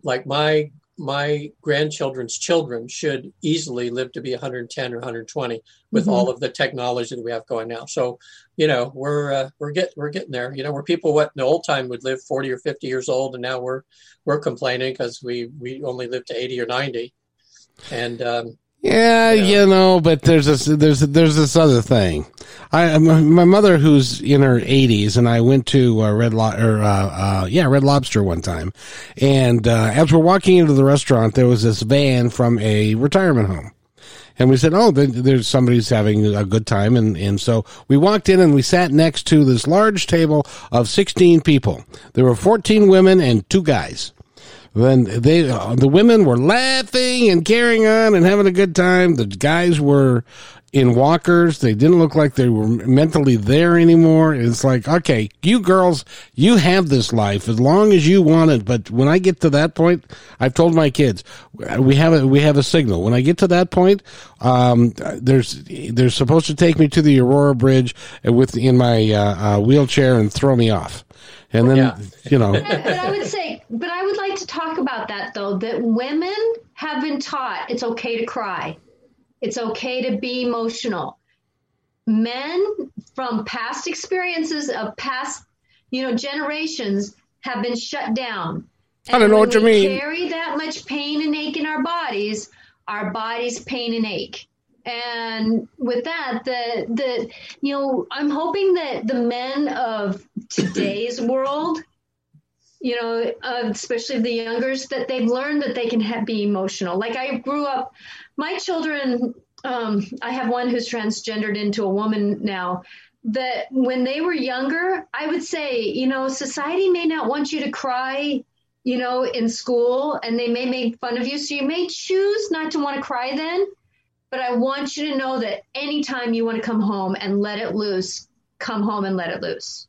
like my my grandchildren's children should easily live to be 110 or 120 with mm-hmm. all of the technology that we have going now. So, you know, we're uh, we're getting we're getting there. You know, where people what in the old time would live 40 or 50 years old, and now we're we're complaining because we we only live to 80 or 90. And um, yeah, you know. you know, but there's this there's there's this other thing. I my mother who's in her 80s, and I went to uh, Red Lo- or uh, uh, yeah Red Lobster one time, and uh, as we're walking into the restaurant, there was this van from a retirement home. And we said, "Oh, there's somebody's having a good time," and and so we walked in and we sat next to this large table of 16 people. There were 14 women and two guys. Then they, uh, the women were laughing and carrying on and having a good time. The guys were in walkers. They didn't look like they were mentally there anymore. It's like, okay, you girls, you have this life as long as you want it. But when I get to that point, I've told my kids, we have a, we have a signal. When I get to that point, um, there's, they're supposed to take me to the Aurora Bridge with, in my, uh, uh, wheelchair and throw me off. And then, yeah. you know. but I would say, but I would like to talk about that though, that women have been taught it's okay to cry. It's okay to be emotional. Men from past experiences of past, you know, generations have been shut down. And I don't know what you mean. Carry that much pain and ache in our bodies. Our bodies pain and ache and with that the the you know i'm hoping that the men of today's world you know uh, especially the youngers that they've learned that they can have, be emotional like i grew up my children um, i have one who's transgendered into a woman now that when they were younger i would say you know society may not want you to cry you know in school and they may make fun of you so you may choose not to want to cry then but I want you to know that anytime you want to come home and let it loose, come home and let it loose.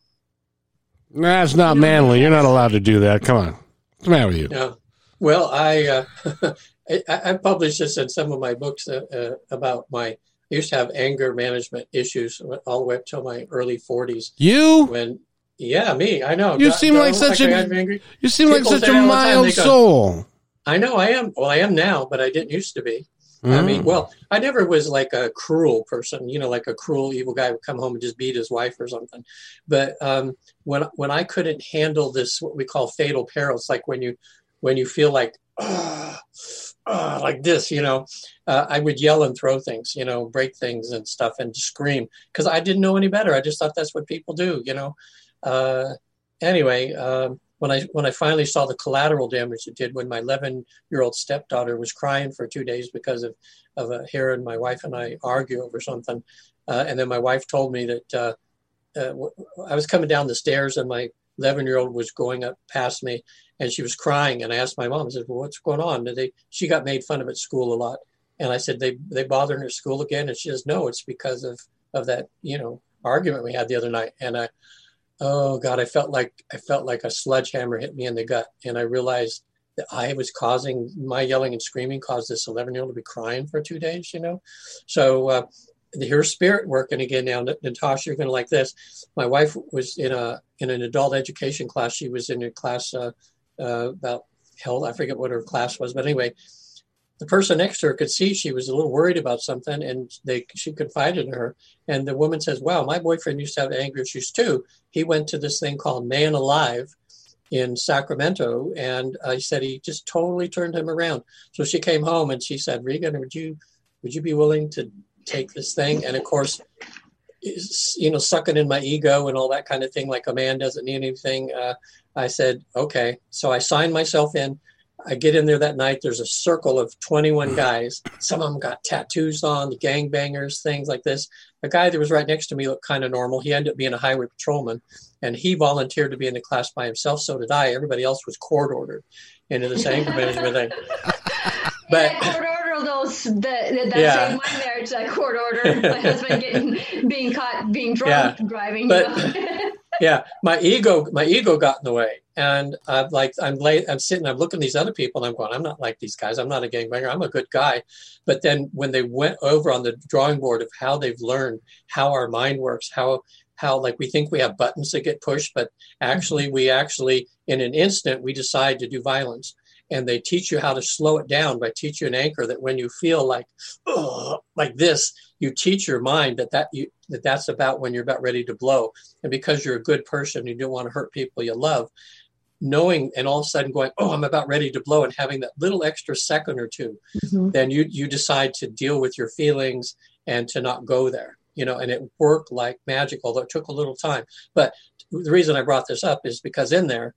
That's not you know, manly. You're not allowed to do that. Come on. What's the matter with you? Yeah. Well, I, uh, I, I published this in some of my books uh, uh, about my. I used to have anger management issues all the way up till my early 40s. You? When yeah, me. I know. You seem like such like a you seem People like such a mild soul. I know I am. Well, I am now, but I didn't used to be. Mm. I mean, well, I never was like a cruel person, you know, like a cruel evil guy would come home and just beat his wife or something. But um, when when I couldn't handle this, what we call fatal peril, it's like when you when you feel like oh, oh, like this, you know, uh, I would yell and throw things, you know, break things and stuff and scream because I didn't know any better. I just thought that's what people do, you know. Uh, anyway. Um, when I when I finally saw the collateral damage it did when my 11 year old stepdaughter was crying for two days because of of a hearing my wife and I argue over something, uh, and then my wife told me that uh, uh, I was coming down the stairs and my 11 year old was going up past me and she was crying and I asked my mom I said well what's going on? Did they she got made fun of at school a lot and I said they they bothered her school again? And she says no it's because of of that you know argument we had the other night. And I oh god i felt like i felt like a sledgehammer hit me in the gut. And i realized that i was causing my yelling and screaming caused this 11 year old to be crying for two days you know? So uh, here's spirit working again now natasha you're going to like this. My wife was in a in an adult education class. She was in a class uh, uh, about health i forget what her class was. But anyway the person next to her could see she was a little worried about something and they she confided in her. And the woman says wow my boyfriend used to have anger issues too. He went to this thing called man alive in sacramento and uh, he said he just totally turned him around. So she came home and she said regan would you would you be willing to take this thing? And of course you know sucking in my ego and all that kind of thing like a man doesn't need anything uh, i said okay. So i signed myself in I get in there that night. There's a circle of 21 guys. Some of them got tattoos on, the gangbangers, things like this. The guy that was right next to me looked kind of normal. He ended up being a highway patrolman, and he volunteered to be in the class by himself. So did I. Everybody else was court ordered into this anger management thing. But yeah, court order those that that yeah. saved my marriage. That court order, my husband getting being caught being drunk yeah. driving. But, yeah, my ego, my ego got in the way, and I'm like, I'm late, I'm sitting, I'm looking at these other people, and I'm going, I'm not like these guys. I'm not a gangbanger. I'm a good guy. But then when they went over on the drawing board of how they've learned how our mind works, how how like we think we have buttons that get pushed, but actually mm-hmm. we actually in an instant we decide to do violence and they teach you how to slow it down by teach you an anchor that when you feel like oh, like this you teach your mind that that you that that's about when you're about ready to blow and because you're a good person you don't want to hurt people you love knowing and all of a sudden going oh i'm about ready to blow and having that little extra second or 2 mm-hmm. then you you decide to deal with your feelings and to not go there you know and it worked like magic although it took a little time but the reason i brought this up is because in there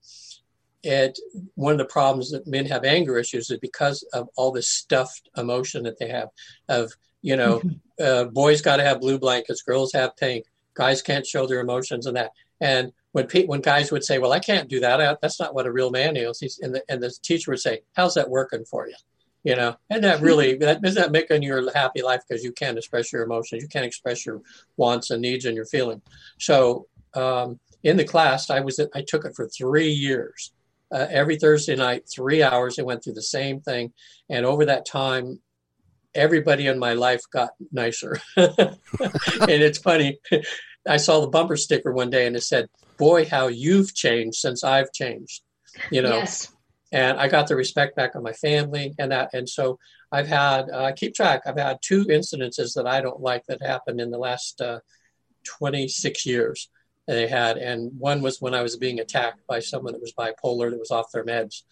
it one of the problems that men have anger issues is because of all this stuffed emotion that they have of you know mm-hmm. Uh, boys got to have blue blankets girls have pink guys can't show their emotions and that and when pe- when guys would say well i can't do that I, that's not what a real man is He's, and, the, and the teacher would say how's that working for you you know and that really that is that making your happy life because you can't express your emotions you can't express your wants and needs and your feeling so um, in the class i was i took it for three years uh, every Thursday night, three hours. They went through the same thing. And over that time, everybody in my life got nicer. and it's funny. I saw the bumper sticker one day and it said, Boy, how you've changed since I've changed. You know? Yes. And I got the respect back of my family and that. And so I've had, uh, I keep track, I've had two incidences that I don't like that happened in the last uh, 26 years they had, and one was when I was being attacked by someone that was bipolar that was off their meds,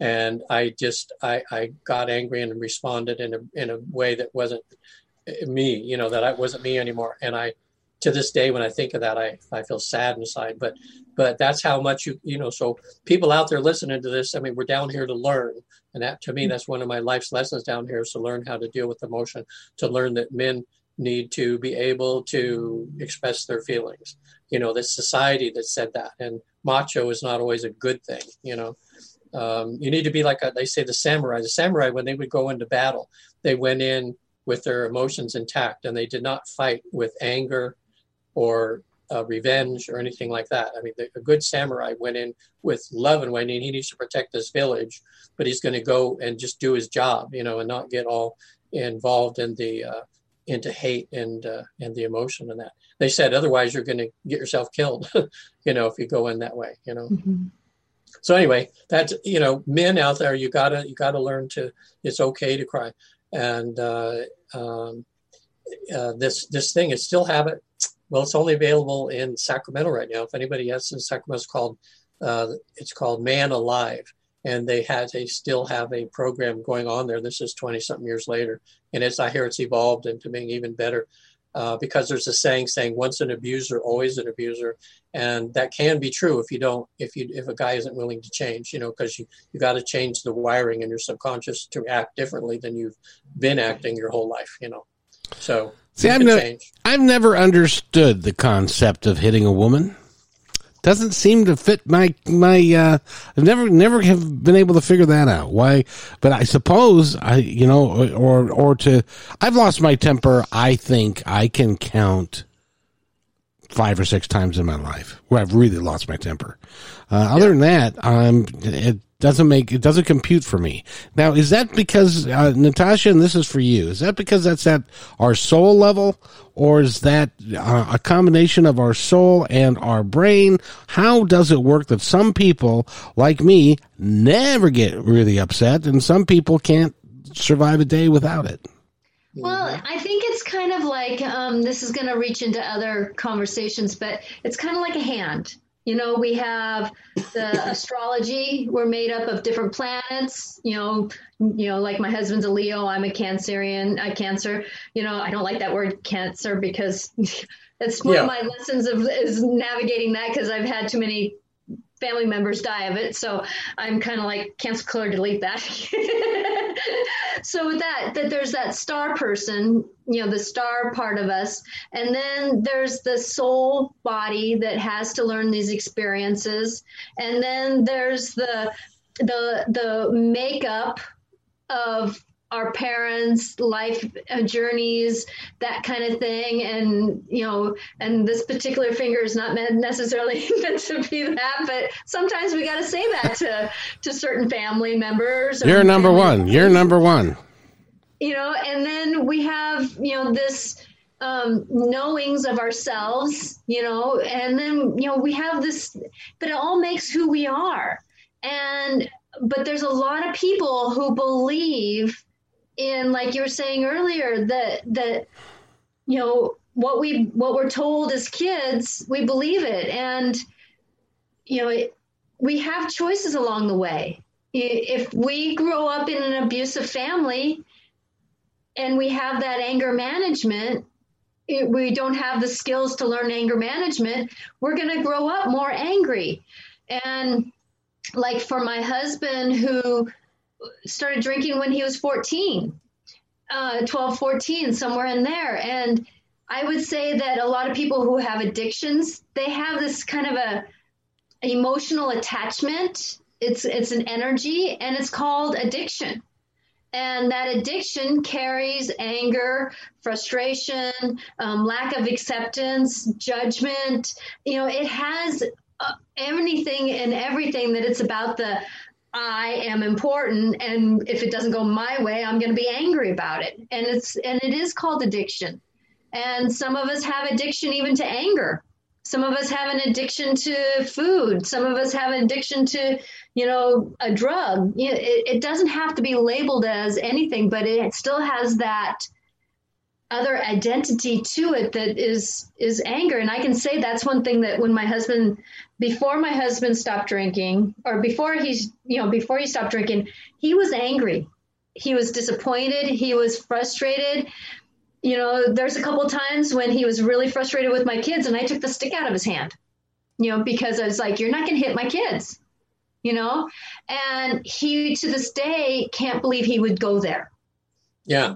and I just I, I got angry and responded in a in a way that wasn't eh, me, you know, that I wasn't me anymore, and I to this day when I think of that I I feel sad inside, but but that's how much you you know so people out there listening to this i mean we're down here to learn and that to me that's one of my life's lessons down here is to learn how to deal with emotion to learn that men need to be able to express their feelings. You know, this society that said that, and macho is not always a good thing. You know, um, you need to be like a, they say the samurai. The samurai, when they would go into battle, they went in with their emotions intact, and they did not fight with anger or uh, revenge or anything like that. I mean, the, a good samurai went in with love and went in. He needs to protect this village, but he's going to go and just do his job, you know, and not get all involved in the uh, into hate and uh, and the emotion and that they said otherwise you're going to get yourself killed you know if you go in that way you know mm-hmm. So anyway that's you know men out there you gotta you gotta learn to it's okay to cry. And uh, um, uh, this this thing is still have it well it's only available in sacramento right now. If anybody has in sacramento it's called uh, it's called man alive. And they had they still have a program going on there. This is twenty something years later, and it's I hear it's evolved into being even better. Uh, because there's a saying saying once an abuser always an abuser and that can be true if you don't if you if a guy isn't willing to change you know because you you got to change the wiring in your subconscious to act differently than you've been acting your whole life you know? So see i've, ne- I've never understood the concept of hitting a woman doesn't seem to fit my my uh I've never never have been able to figure that out. Why but I suppose I you know or or to I've lost my temper I think I can count five or six times in my life where I've really lost my temper. Uh, yeah. Other than that, I'm it, doesn't make it doesn't compute for me. Now, is that because uh, Natasha, and this is for you? Is that because that's at our soul level, or is that uh, a combination of our soul and our brain? How does it work that some people like me never get really upset, and some people can't survive a day without it. Well, I think it's kind of like um, this is going to reach into other conversations, but it's kind of like a hand. You know, we have the astrology. We're made up of different planets. You know, you know, like my husband's a Leo. I'm a Cancerian. A Cancer. You know, I don't like that word Cancer because it's one yeah. of my lessons of is navigating that because I've had too many family members die of it. So I'm kind of like cancel clear, delete that. so with that, that there's that star person, you know, the star part of us, and then there's the soul body that has to learn these experiences, and then there's the the the makeup of our parents' life uh, journeys, that kind of thing. And, you know, and this particular finger is not meant necessarily meant to be that, but sometimes we got to say that to, to certain family members. You're number one. You're number one. You know, and then we have, you know, this um, knowings of ourselves, you know, and then, you know, we have this, but it all makes who we are. And, but there's a lot of people who believe and like you were saying earlier that that you know what we what we're told as kids we believe it. And you know it, we have choices along the way. If we grow up in an abusive family and we have that anger management we don't have the skills to learn anger management we're going to grow up more angry. And like for my husband who started drinking when he was 14, uh, 12, 14, somewhere in there. And I would say that a lot of people who have addictions, they have this kind of a emotional attachment. It's it's an energy, and it's called addiction. And that addiction carries anger, frustration, um, lack of acceptance, judgment. You know, it has uh, anything and everything that it's about the I am important and if it doesn't go my way, I'm going to be angry about it. And it's and it is called addiction. And some of us have addiction even to anger. Some of us have an addiction to food. Some of us have an addiction to, you know, a drug. It, it doesn't have to be labeled as anything, but it still has that other identity to it that is is anger. And i can say that's one thing that when my husband before my husband stopped drinking or before he's you know before he stopped drinking he was angry. He was disappointed. He was frustrated. You know there's a couple times when he was really frustrated with my kids and i took the stick out of his hand you know because i was like you're not going to hit my kids you know? And he to this day can't believe he would go there. Yeah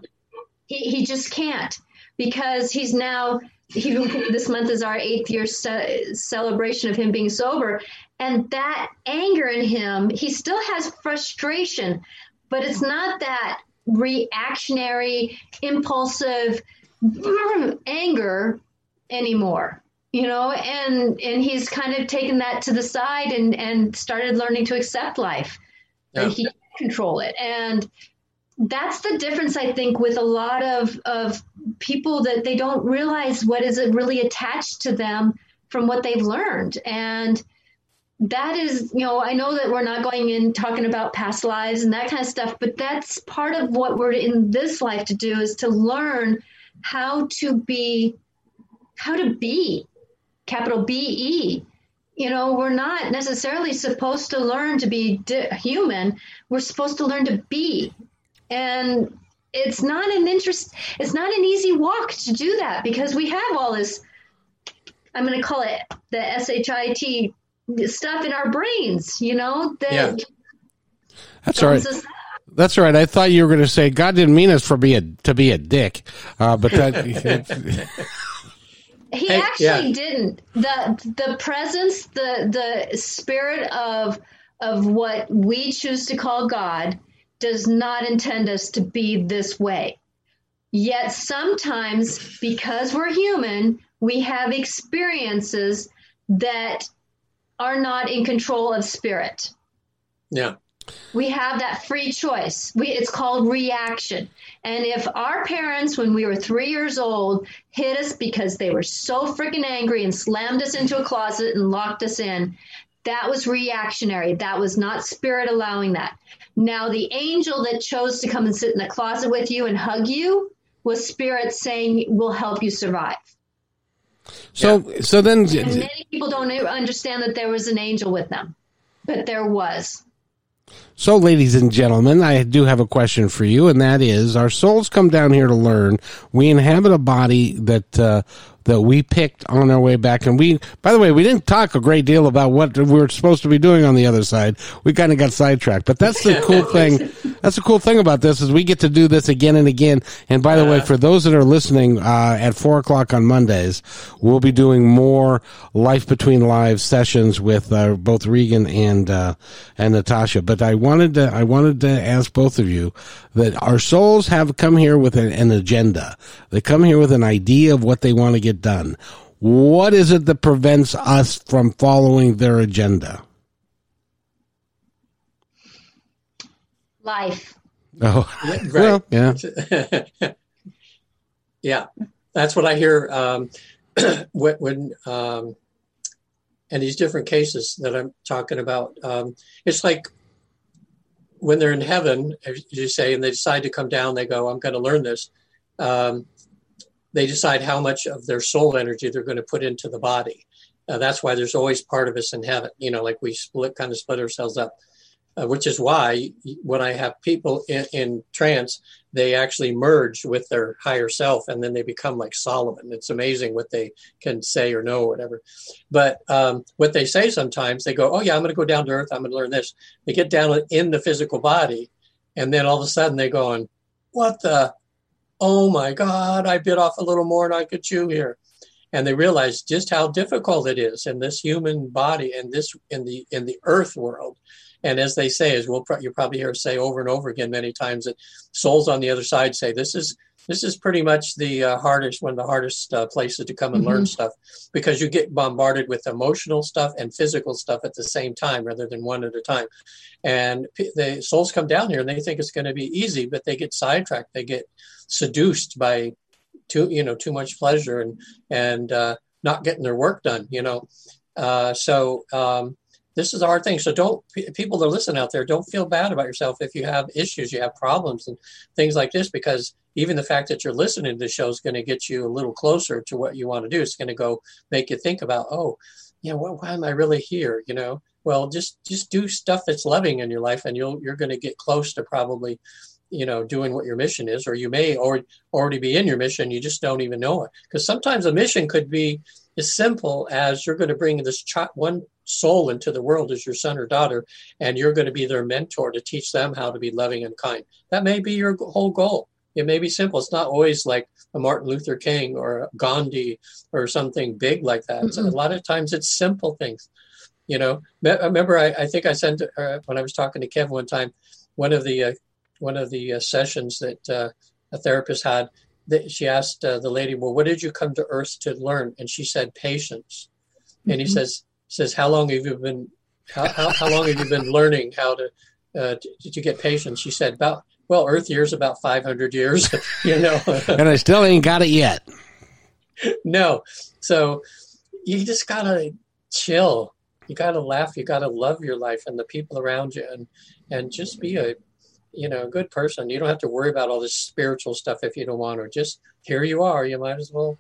he, he just can't because he's now he, this month is our eighth year ce- celebration of him being sober. And that anger in him he still has frustration but it's not that reactionary impulsive mm, anger anymore you know? And and he's kind of taken that to the side and and started learning to accept life. Yeah. and he can control it. And that's the difference i think with a lot of of people that they don't realize what is really attached to them from what they've learned. And that is you know i know that we're not going in talking about past lives and that kind of stuff but that's part of what we're in this life to do is to learn how to be how to be capital b e. You know we're not necessarily supposed to learn to be di- human. We're supposed to learn to be and it's not an interest it's not an easy walk to do that because we have all this i'm going to call it the shit stuff in our brains you know that yeah. that's all right that's right. I thought you were going to say God didn't mean us for be a to be a dick, uh, but that he actually yeah. didn't. the The presence, the the spirit of of what we choose to call God, does not intend us to be this way. Yet sometimes, because we're human, we have experiences that are not in control of spirit. Yeah. We have that free choice. We, it's called reaction. And if our parents, when we were three years old, hit us because they were so freaking angry and slammed us into a closet and locked us in, That was reactionary. That was not spirit allowing that. Now, the angel that chose to come and sit in the closet with you and hug you was spirit saying, We'll help you survive. So, yeah. so then, and many people don't understand that there was an angel with them, but there was. So, ladies and gentlemen, I do have a question for you, and that is: Our souls come down here to learn. We inhabit a body that uh, that we picked on our way back. And we, by the way, we didn't talk a great deal about what we were supposed to be doing on the other side. We kind of got sidetracked, but that's the cool thing. That's the cool thing about this is we get to do this again and again. And by the way, for those that are listening, uh, at four o'clock on Mondays, we'll be doing more life between lives sessions with, uh, both Regan and, uh, and Natasha. But I wanted to, I wanted to ask both of you that our souls have come here with an, an agenda. They come here with an idea of what they want to get done. What is it that prevents us from following their agenda? Life. Oh, right. well, yeah. yeah, that's what I hear um, when, when um, and these different cases that I'm talking about. Um, it's like when they're in heaven, as you say, and they decide to come down, they go, I'm going to learn this. Um, they decide how much of their soul energy they're going to put into the body. Uh, that's why there's always part of us in heaven, you know, like we split, kind of split ourselves up, uh, which is why when I have people in, in trance, they actually merge with their higher self and then they become like Solomon. It's amazing what they can say or know or whatever. But um, what they say sometimes, they go, Oh, yeah, I'm going to go down to earth. I'm going to learn this. They get down in the physical body. And then all of a sudden they're going, What the? Oh my God, I bit off a little more than I could chew here. And they realize just how difficult it is in this human body and this in the in the earth world and as they say, as we'll pro- you probably hear say over and over again many times, that souls on the other side say this is this is pretty much the uh, hardest one of the hardest uh, places to come and mm-hmm. learn stuff. Because you get bombarded with emotional stuff and physical stuff at the same time rather than one at a time. And p- the souls come down here and they think it's going to be easy but they get sidetracked. They get seduced by too you know too much pleasure and and uh, not getting their work done you know? Uh, so um, this is hard thing. So don't people that listen out there, don't feel bad about yourself if you have issues, you have problems and things like this, because even the fact that you're listening to the show is going to get you a little closer to what you want to do. It's going to go make you think about, oh, you know, why am I really here? You know, well, just just do stuff that's loving in your life, and you'll you're going to get close to probably, you know, doing what your mission is, or you may or already be in your mission, you just don't even know it. Because sometimes a mission could be as simple as you're going to bring this ch- one soul into the world as your son or daughter, and you're going to be their mentor to teach them how to be loving and kind. That may be your whole goal. It may be simple. It's not always like a Martin Luther King or Gandhi or something big like that. Mm-hmm. A lot of times it's simple things. You know, I remember I, I think I sent uh, when I was talking to Kevin one time, one of the uh, one of the uh, sessions that uh, a therapist had. That she asked uh, the lady, "Well, what did you come to Earth to learn?" And she said, "Patience." Mm-hmm. And he says, says, "How long have you been? How, how, how long have you been learning how to, uh, to to get patience?" She said, "About well, Earth years about five hundred years, you know." and I still ain't got it yet. no, so you just gotta chill. You gotta laugh. You gotta love your life and the people around you, and and just be a you know a good person. You don't have to worry about all this spiritual stuff if you don't want to. Just here you are. You might as well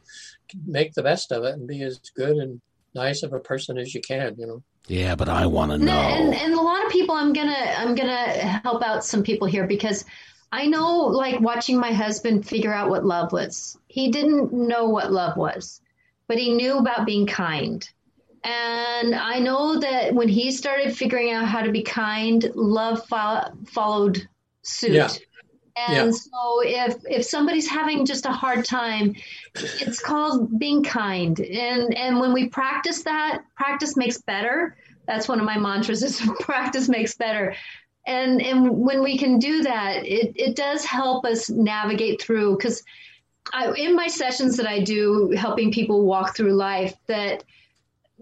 make the best of it and be as good and nice of a person as you can, you know. Yeah, but I want to know. And, and a lot of people, I'm gonna I'm gonna help out some people here because I know, like watching my husband figure out what love was. He didn't know what love was, but he knew about being kind. And I know that when he started figuring out how to be kind, love fo- followed suit. Yeah. And yeah. so if if somebody's having just a hard time, it's called being kind. And and when we practice that, practice makes better. That's one of my mantras is practice makes better. And and when we can do that, it, it does help us navigate through because in my sessions that I do helping people walk through life that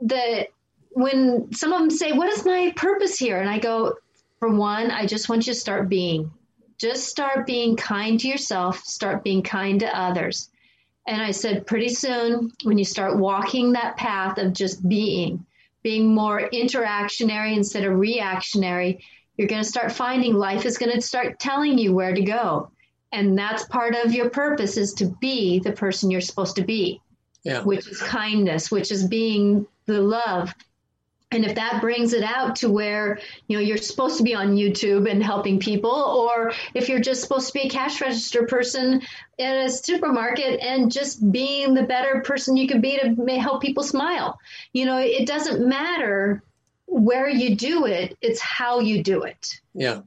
that when some of them say, What is my purpose here? And I go, For one, I just want you to start being just start being kind to yourself, start being kind to others. And I said, pretty soon, when you start walking that path of just being, being more interactionary instead of reactionary, you're going to start finding life is going to start telling you where to go. And that's part of your purpose is to be the person you're supposed to be. Yeah. Which is kindness, which is being the love and if that brings it out to where you know you're supposed to be on youtube and helping people or if you're just supposed to be a cash register person in a supermarket and just being the better person you can be to help people smile you know it doesn't matter where you do it it's how you do it. Yeah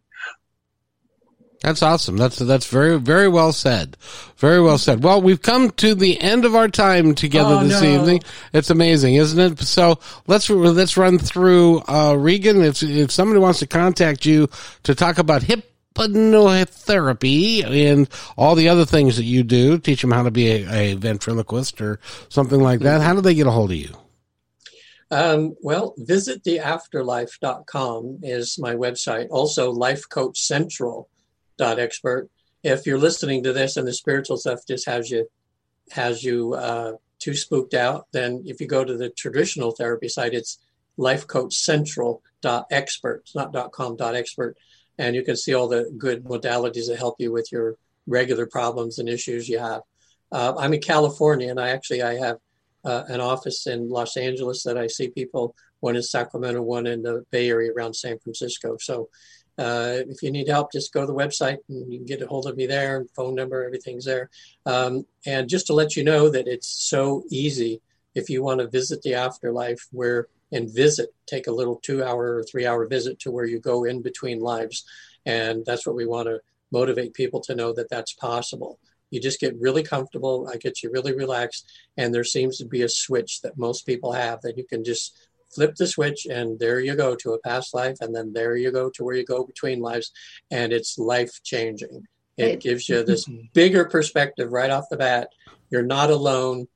that's awesome. That's that's very very well said. Very well said. Well, we've come to the end of our time together oh, this no. evening. It's amazing, isn't it? So let's let's run through uh, Regan. If if somebody wants to contact you to talk about hypnotherapy and all the other things that you do, teach them how to be a, a ventriloquist or something like that. How do they get a hold of you? Um, well, visit theafterlife.com is my website. Also, Life Coach Central dot expert. If you're listening to this and the spiritual stuff just has you has you uh, too spooked out, then if you go to the traditional therapy site, it's lifecoachcentral.expert. It's not .com dot .expert, and you can see all the good modalities that help you with your regular problems and issues you have. Uh, I'm in California, and I actually I have uh, an office in Los Angeles that I see people. One in Sacramento, one in the Bay Area around San Francisco. So uh, if you need help, just go to the website and you can get a hold of me there. Phone number, everything's there. Um, and just to let you know that it's so easy if you want to visit the afterlife, where and visit, take a little two-hour or three-hour visit to where you go in between lives, and that's what we want to motivate people to know that that's possible. You just get really comfortable. I get you really relaxed, and there seems to be a switch that most people have that you can just flip the switch and there you go to a past life and then there you go to where you go between lives and it's life changing it gives you this bigger perspective right off the bat. You're not alone.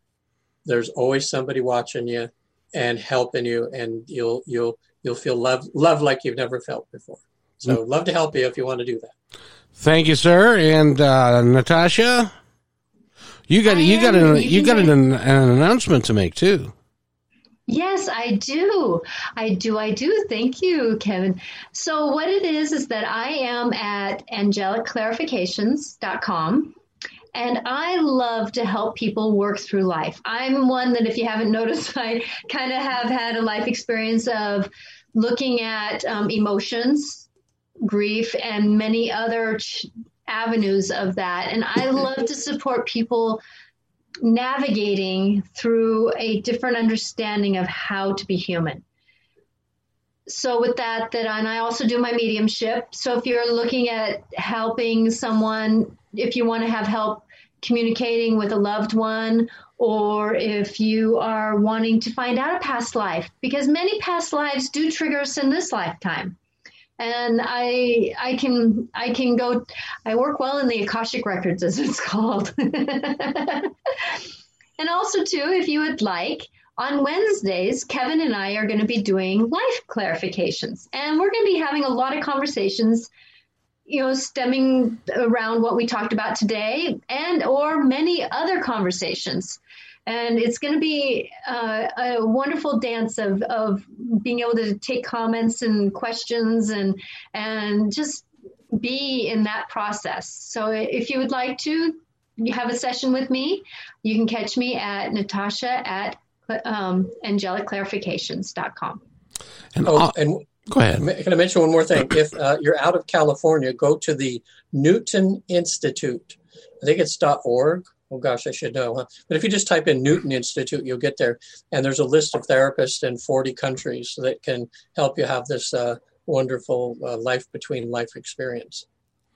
There's always somebody watching you and helping you and you'll you'll you'll feel love love like you've never felt before. So love to help you if you want to do that. Thank you sir. And uh, natasha you got I you got an You you got get- an, an announcement to make too Yes, I do. I do. I do. Thank you, Kevin. So, what it is is that I am at angelicclarifications.com and I love to help people work through life. I'm one that, if you haven't noticed, I kind of have had a life experience of looking at um, emotions, grief, and many other ch- avenues of that. And I love to support people navigating through a different understanding of how to be human. So with that, that and I also do my mediumship. So if you're looking at helping someone, if you want to have help communicating with a loved one, or if you are wanting to find out a past life, because many past lives do trigger us in this lifetime and I I can I can go I work well in the Akashic records as it's called. and also too if you would like on Wednesdays Kevin and I are going to be doing life clarifications and we're going to be having a lot of conversations you know stemming around what we talked about today and or many other conversations and it's going to be uh, a wonderful dance of, of being able to take comments and questions and and just be in that process. So if you would like to you have a session with me, you can catch me at Natasha at um, angelicclarifications.com. and oh and go ahead. Can i mention one more thing? If uh, you're out of california go to the newton institute. I think it's org oh gosh, I should know. Huh? But if you just type in Newton Institute, you'll get there. And there's a list of therapists in 40 countries that can help you have this uh, wonderful uh, life between life experience.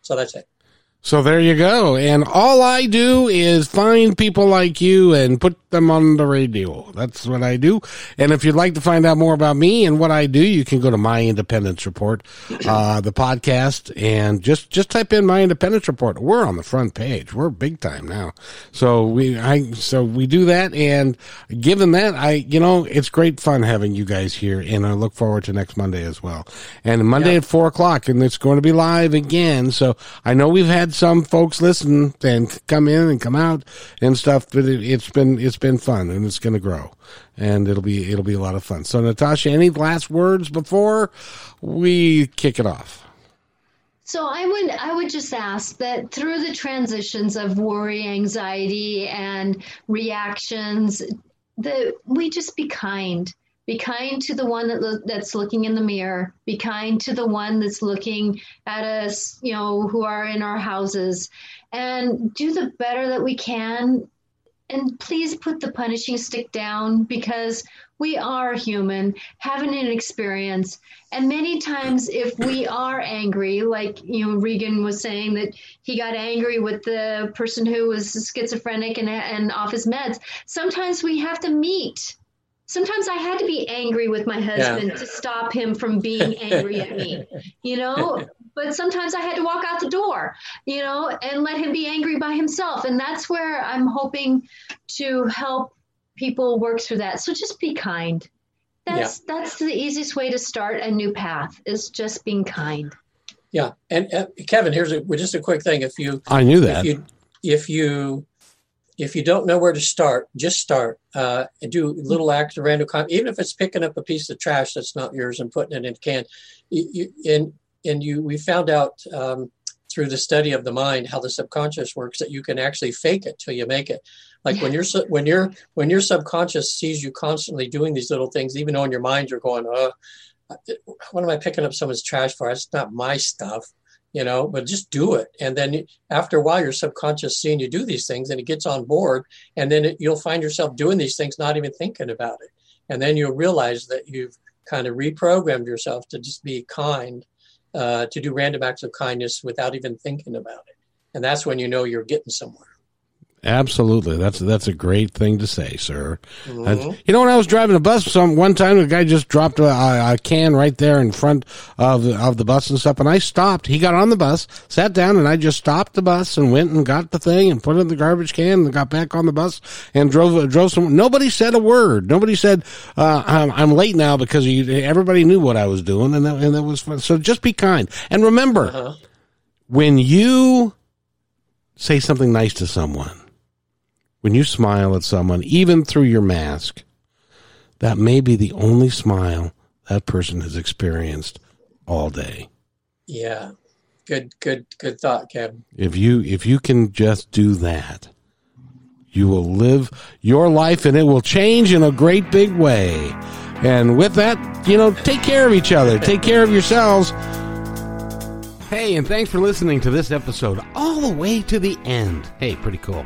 So that's it. So there you go. And all I do is find people like you and put them on the radio. That's what I do. And if you'd like to find out more about me and what I do, you can go to My Independence Report, uh, the podcast, and just, just type in My Independence Report. We're on the front page. We're big time now. So we, I, so we do that. And given that, I, you know, it's great fun having you guys here. And I look forward to next Monday as well. And Monday Yeah. at four o'clock and it's going to be live again. So I know we've had some folks listen and come in and come out and stuff, but it, it's been it's been fun and it's going to grow and it'll be it'll be a lot of fun. So, Natasha, any last words before we kick it off? So I would I would just ask that through the transitions of worry, anxiety, and reactions, that we just be kind. Be kind to the one that lo- that's looking in the mirror. Be kind to the one that's looking at us, you know, who are in our houses, and do the better that we can. And please put the punishing stick down because we are human, having an experience. And many times, if we are angry, like you know, Regan was saying that he got angry with the person who was schizophrenic and, and off his meds, sometimes we have to meet. Sometimes I had to be angry with my husband yeah. to stop him from being angry at me, you know. But sometimes I had to walk out the door, you know, and let him be angry by himself. And that's where I'm hoping to help people work through that. So just be kind. That's yeah. that's the easiest way to start a new path is just being kind. Yeah, and uh, Kevin, here's a, just a quick thing. If you, I knew that. If you, if you, if you don't know where to start, just start. Uh, and do little acts of random comment, even if it's picking up a piece of trash that's not yours and putting it in a can. You, you, and and you, we found out um, through the study of the mind how the subconscious works that you can actually fake it till you make it like when you're when you're when your subconscious sees you constantly doing these little things even though in your mind you're going uh what am i picking up someone's trash for it's not my stuff you know but just do it and then after a while your subconscious seeing you do these things and it gets on board and then it, you'll find yourself doing these things not even thinking about it and then you'll realize that you've kind of reprogrammed yourself to just be kind uh, to do random acts of kindness without even thinking about it. And that's when you know you're getting somewhere. Absolutely, that's that's a great thing to say, sir. Mm-hmm. you know, when I was driving a bus, some one time a guy just dropped a, a, can right there in front of of the bus and stuff, and I stopped. He got on the bus, sat down, and I just stopped the bus and went and got the thing and put it in the garbage can and got back on the bus and drove drove some. Nobody said a word. Nobody said uh, I'm, I'm, late now because everybody knew what I was doing, and that, and that was fun. So just be kind and remember uh-huh. when you say something nice to someone when you smile at someone, even through your mask, that may be the only smile that person has experienced all day. Yeah. Good good good thought, Kevin. If you if you can just do that, you will live your life and it will change in a great big way. And with that, you know, take care of each other. Take care of yourselves. Hey, and thanks for listening to this episode all the way to the end. Hey, pretty cool.